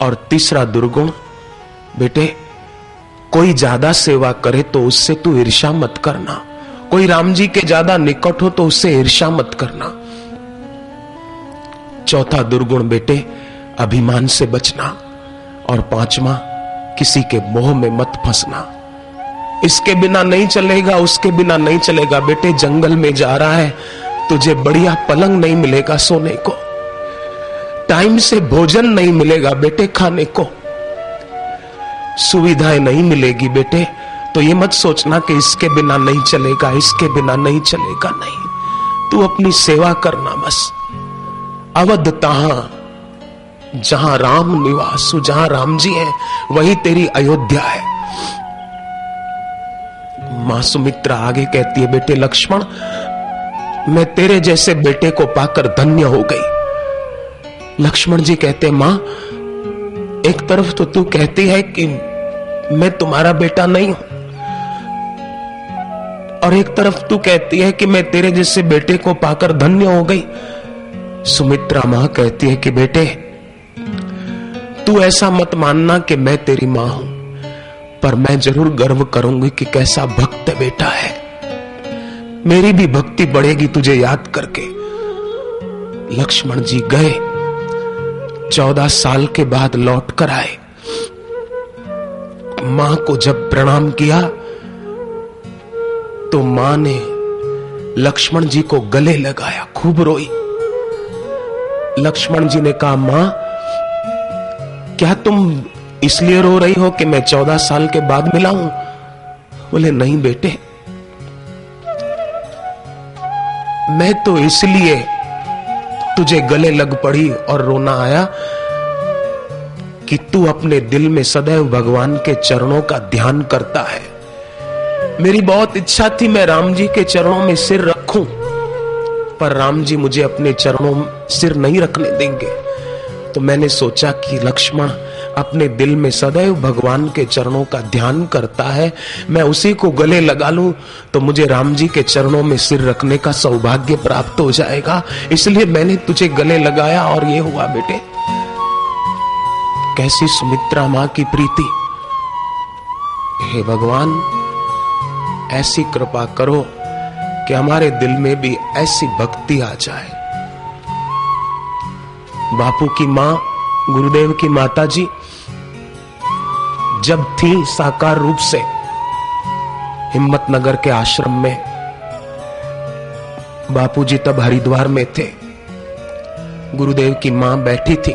और तीसरा दुर्गुण बेटे, कोई ज़्यादा सेवा करे तो उससे तू ईर्षा मत करना। कोई राम जी के ज़्यादा निकट हो तो उससे ईर्षा मत करना। चौथा दुर्गुण बेटे अभिमान से बचना और पांचवा, किसी के मोह में मत फंसना। इसके बिना नहीं चलेगा, उसके बिना नहीं चलेगा। बेटे, जंगल में जा रहा है, तुझे बढ़िया पलंग नहीं मिलेगा सोने को। टाइम से भोजन नहीं मिलेगा बेटे खाने को। सुविधाएँ नहीं मिलेगी बेटे तो ये मत सोचना कि इसके बिना नहीं चलेगा, इसके बिना नहीं चलेगा, नहीं। तू अपनी सेवा करना बस। अवध तहा जहाँ राम निवास, जहाँ राम जी है, वही तेरी अयोध्या है। माँ सुमित्रा आगे कहती है, बेटे लक्ष्मण, मैं तेरे जैसे बेटे को पाकर धन्य हो गई। लक्ष्मण जी कहते माँ, एक तरफ़ तो तू कहती है कि मैं तुम्हारा बेटा नहीं हूँ, और एक तरफ़ तू कहती है कि मैं तेरे जैसे बेटे को पाकर धन्य हो गई। सुमित्रा माँ कहती है कि, बेटे तू ऐसा मत मानना कि मैं तेरी माँ हूँ, पर मैं ज़रूर गर्व करूँगी कि कैसा भक्त बेटा है। मेरी भी भक्ति बढ़ेगी तुझे याद करके। लक्ष्मण जी गए। चौदह साल के बाद लौट कर आए। माँ को जब प्रणाम किया तो माँ ने लक्ष्मण जी को गले लगाया, खूब रोई। लक्ष्मण जी ने कहा, माँ क्या तुम इसलिए रो रही हो कि मैं चौदह साल के बाद मिला हूँ बोले, नहीं बेटे। मैं तो इसलिए तुझे गले लग पड़ी और रोना आया कि तू अपने दिल में सदैव भगवान के चरणों का ध्यान करता है। मेरी बहुत इच्छा थी मैं राम जी के चरणों में सिर रखूँ, पर राम जी मुझे अपने चरणों सिर नहीं रखने देंगे। तो मैंने सोचा कि लक्ष्मण अपने दिल में सदैव भगवान के चरणों का ध्यान करता है। मैं उसी को गले लगा लूँ तो मुझे राम जी के चरणों में सिर रखने का सौभाग्य प्राप्त हो जाएगा। इसलिए मैंने तुझे गले लगाया और ये हुआ बेटे। कैसी सुमित्रा माँ की प्रीति। हे भगवान, ऐसी कृपा करो कि हमारे दिल में भी ऐसी भक्ति आ जाए। बापू की माँ, गुरुदेव की माता जी जब थी साकार रूप से हिम्मत नगर के आश्रम में बापू जी तब हरिद्वार में थे। गुरुदेव की माँ बैठी थी।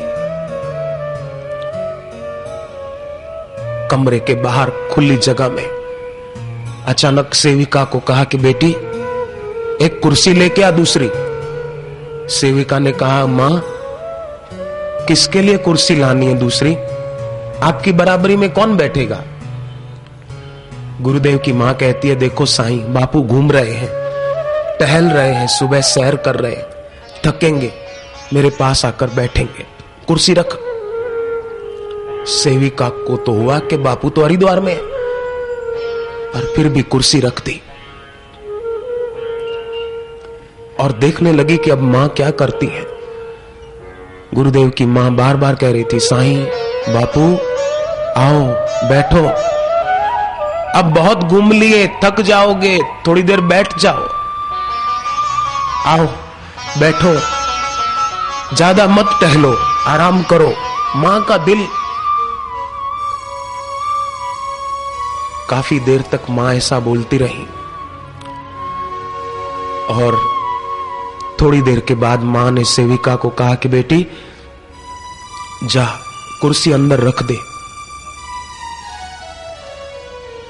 कमरे के बाहर खुली जगह में अचानक सेविका को कहा कि बेटी, एक कुर्सी लेके आ दूसरी। सेविका ने कहा, माँ किसके लिए कुर्सी लानी है दूसरी? आपकी बराबरी में कौन बैठेगा? गुरुदेव की माँ कहती है, देखो साईं, बापू घूम रहे हैं, टहल रहे हैं, सुबह सैर कर रहे हैं, थकेंगे, मेरे पास आकर बैठेंगे। कुर्सी रख। सेविका को तो हुआ कि बापू तो हरिद्वार में है, पर फिर भी कुर्सी रख दी। और देखने लगी कि अब माँ क्या करती है। गुरुदेव की माँ बार बार कह रही थी, साईं, बापू, आओ, बैठो। अब बहुत घूम लिए, थक जाओगे, थोड़ी देर बैठ जाओ। आओ, बैठो। ज़्यादा मत टहलो, आराम करो। माँ का दिल काफ़ी देर तक माँ ऐसा बोलती रही। और थोड़ी देर के बाद माँ ने सेविका को कहा कि बेटी, जा, कुर्सी अंदर रख दे।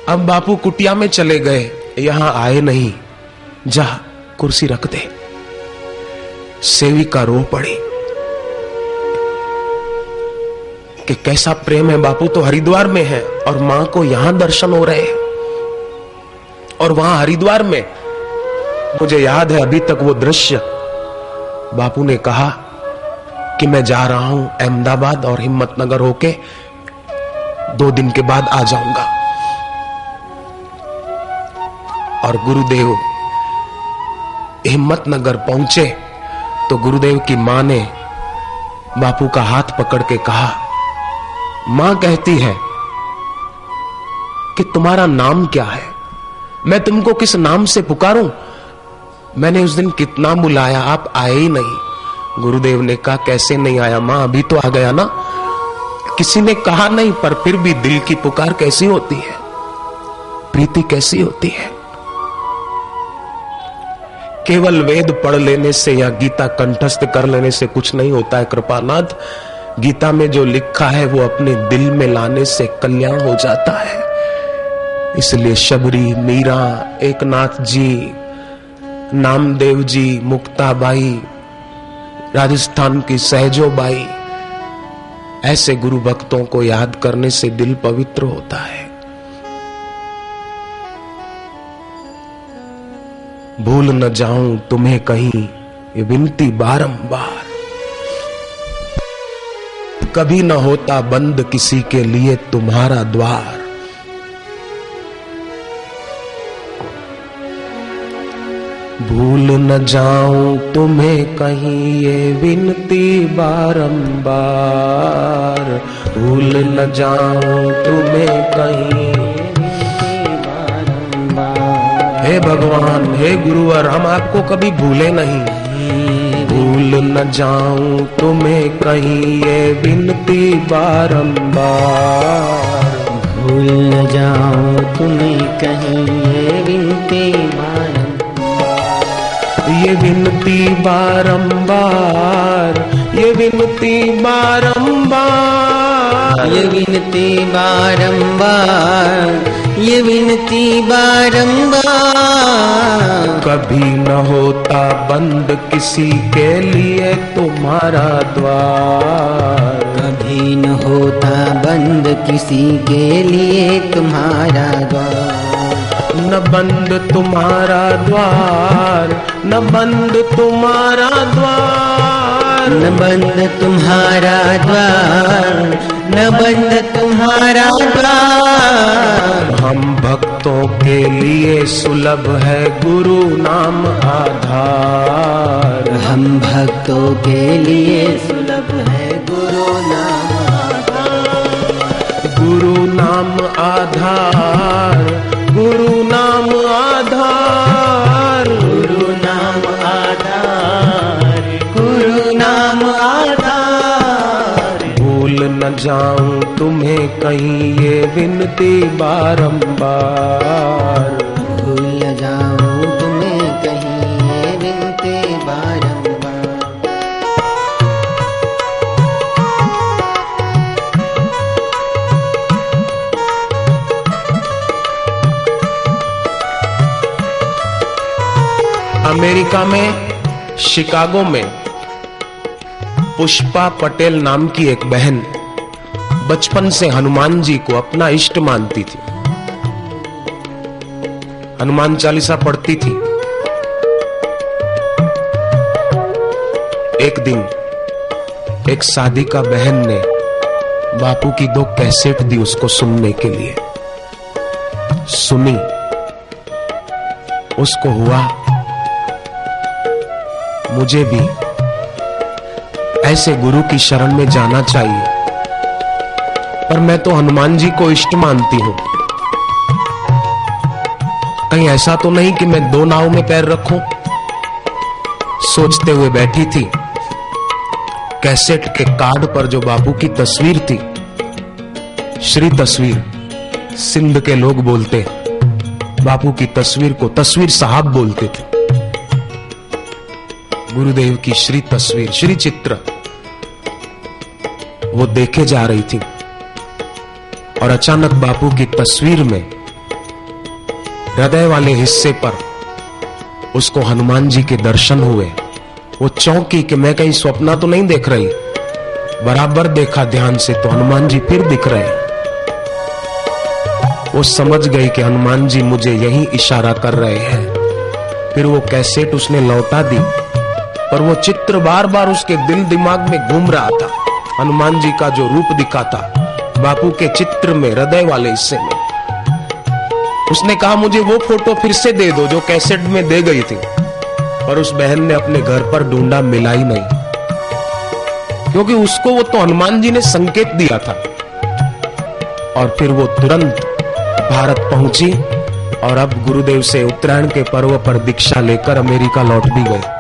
अब बापू कुटिया में चले गए, यहाँ आए नहीं। जा, कुर्सी रख दे। सेविका रो पड़ी। कि कैसा प्रेम है बापू तो हरिद्वार में है और माँ को यहाँ दर्शन हो रहे हैं। और वहाँ हरिद्वार में, मुझे याद है अभी तक वो दृश्य बापू ने कहा कि मैं जा रहा हूँ अहमदाबाद और हिम्मतनगर होके दो दिन के बाद आ जाऊँगा। और गुरुदेव, हिम्मतनगर पहुँचे तो गुरुदेव की माँ ने बापू का हाथ पकड़ के कहा, माँ कहती है कि तुम्हारा नाम क्या है? मैं तुमको किस नाम से पुकारूं? मैंने उस दिन कितना बुलाया आप आए ही नहीं। गुरुदेव ने कहा, कैसे नहीं आया माँ? अभी तो आ गया ना? किसी ने कहा नहीं, पर फिर भी दिल की पुकार कैसी होती है? प्रीति कैसी होती है? केवल वेद पढ़ लेने से या गीता कंठस्थ कर लेने से कुछ नहीं होता है, कृपानाथ। गीता में जो लिखा है, वो अपने दिल में लाने से कल्याण हो जाता है। इसलिए शबरी, मीरा एक नाथ जी नामदेव जी, मुक्ताबाई, राजस्थान की सहजोबाई, ऐसे गुरु भक्तों को याद करने से दिल पवित्र होता है। भूल न जाऊँ तुम्हें कहीं, ये विनती बारंबार। कभी न होता बंद किसी के लिए तुम्हारा द्वार। भूल न जाऊँ तुम्हें कहीं ये विनती बारंबार। भूल न जाऊँ तुम्हें कहीं हे भगवान, हे गुरुवर हम आपको कभी भूले नहीं। भूल न जाऊँ तुम्हें कहीं ये विनती बारंबार। भूल न जाऊँ तुम्हें कहीं ये विनती ये विनती बारंबार ये विनती बारंबार। ये विनती बारंबार ये विनती बारंबार। कभी न होता बंद किसी के लिए तुम्हारा द्वार। कभी न होता बंद किसी के लिए तुम्हारा द्वार। न बंद तुम्हारा द्वार न बंद तुम्हारा द्वार। न बंद तुम्हारा द्वार न बंद तुम्हारा द्वार। हम भक्तों के लिए सुलभ है गुरु नाम आधार। हम भक्तों के लिए सुलभ है गुरु नाम आधार। गुरु नाम आधार। गुरु नाम आधार। गुरु नाम आधार। गुरु नाम आधार। भूल न जाऊँ तुम्हें कहीं ये विनती बारंबार। अमेरिका में, शिकागो में, पुष्पा पटेल नाम की एक बहन बचपन से हनुमान जी को अपना इष्ट मानती थी। हनुमान चालीसा पढ़ती थी। एक दिन, एक शादी का बहन ने बापू की दो कैसेट दी उसको सुनने के लिए। सुनी, उसको हुआ मुझे भी ऐसे गुरु की शरण में जाना चाहिए। पर मैं तो हनुमान जी को इष्ट मानती हूँ। कहीं ऐसा तो नहीं कि मैं दो नाव में पैर रखूँ। सोचते हुए बैठी थी। कैसेट के कार्ड पर जो बापू की तस्वीर थी। श्री तस्वीर, सिंध के लोग बोलते बापू की तस्वीर को तस्वीर साहब बोलते थे। गुरुदेव की श्री तस्वीर, श्री चित्र। वो देखे जा रही थी। और अचानक बापू की तस्वीर में हृदय वाले हिस्से पर उसको हनुमान जी के दर्शन हुए। वो चौंकी कि मैं कहीं स्वप्न तो नहीं देख रही। बराबर देखा ध्यान से तो हनुमान जी फिर दिख रहे। वो समझ गई कि हनुमान जी मुझे यही इशारा कर रहे हैं। फिर वो कैसेट उसने लौटा दी। पर वो चित्र बार बार उसके दिल दिमाग में घूम रहा था। हनुमान जी का जो रूप दिखा था बापू के चित्र में, हृदय वाले हिस्से में। उसने कहा, मुझे वो फ़ोटो फिर से दे दो जो कैसेट में दे गई थी। और उस बहन ने अपने घर पर ढूंढा मिला ही नहीं। क्योंकि उसको वो तो हनुमान जी ने संकेत दिया था। और फिर वो तुरंत भारत पहुँची और अब गुरुदेव से उत्तरायण के पर्व पर दीक्षा लेकर अमेरिका लौट भी गई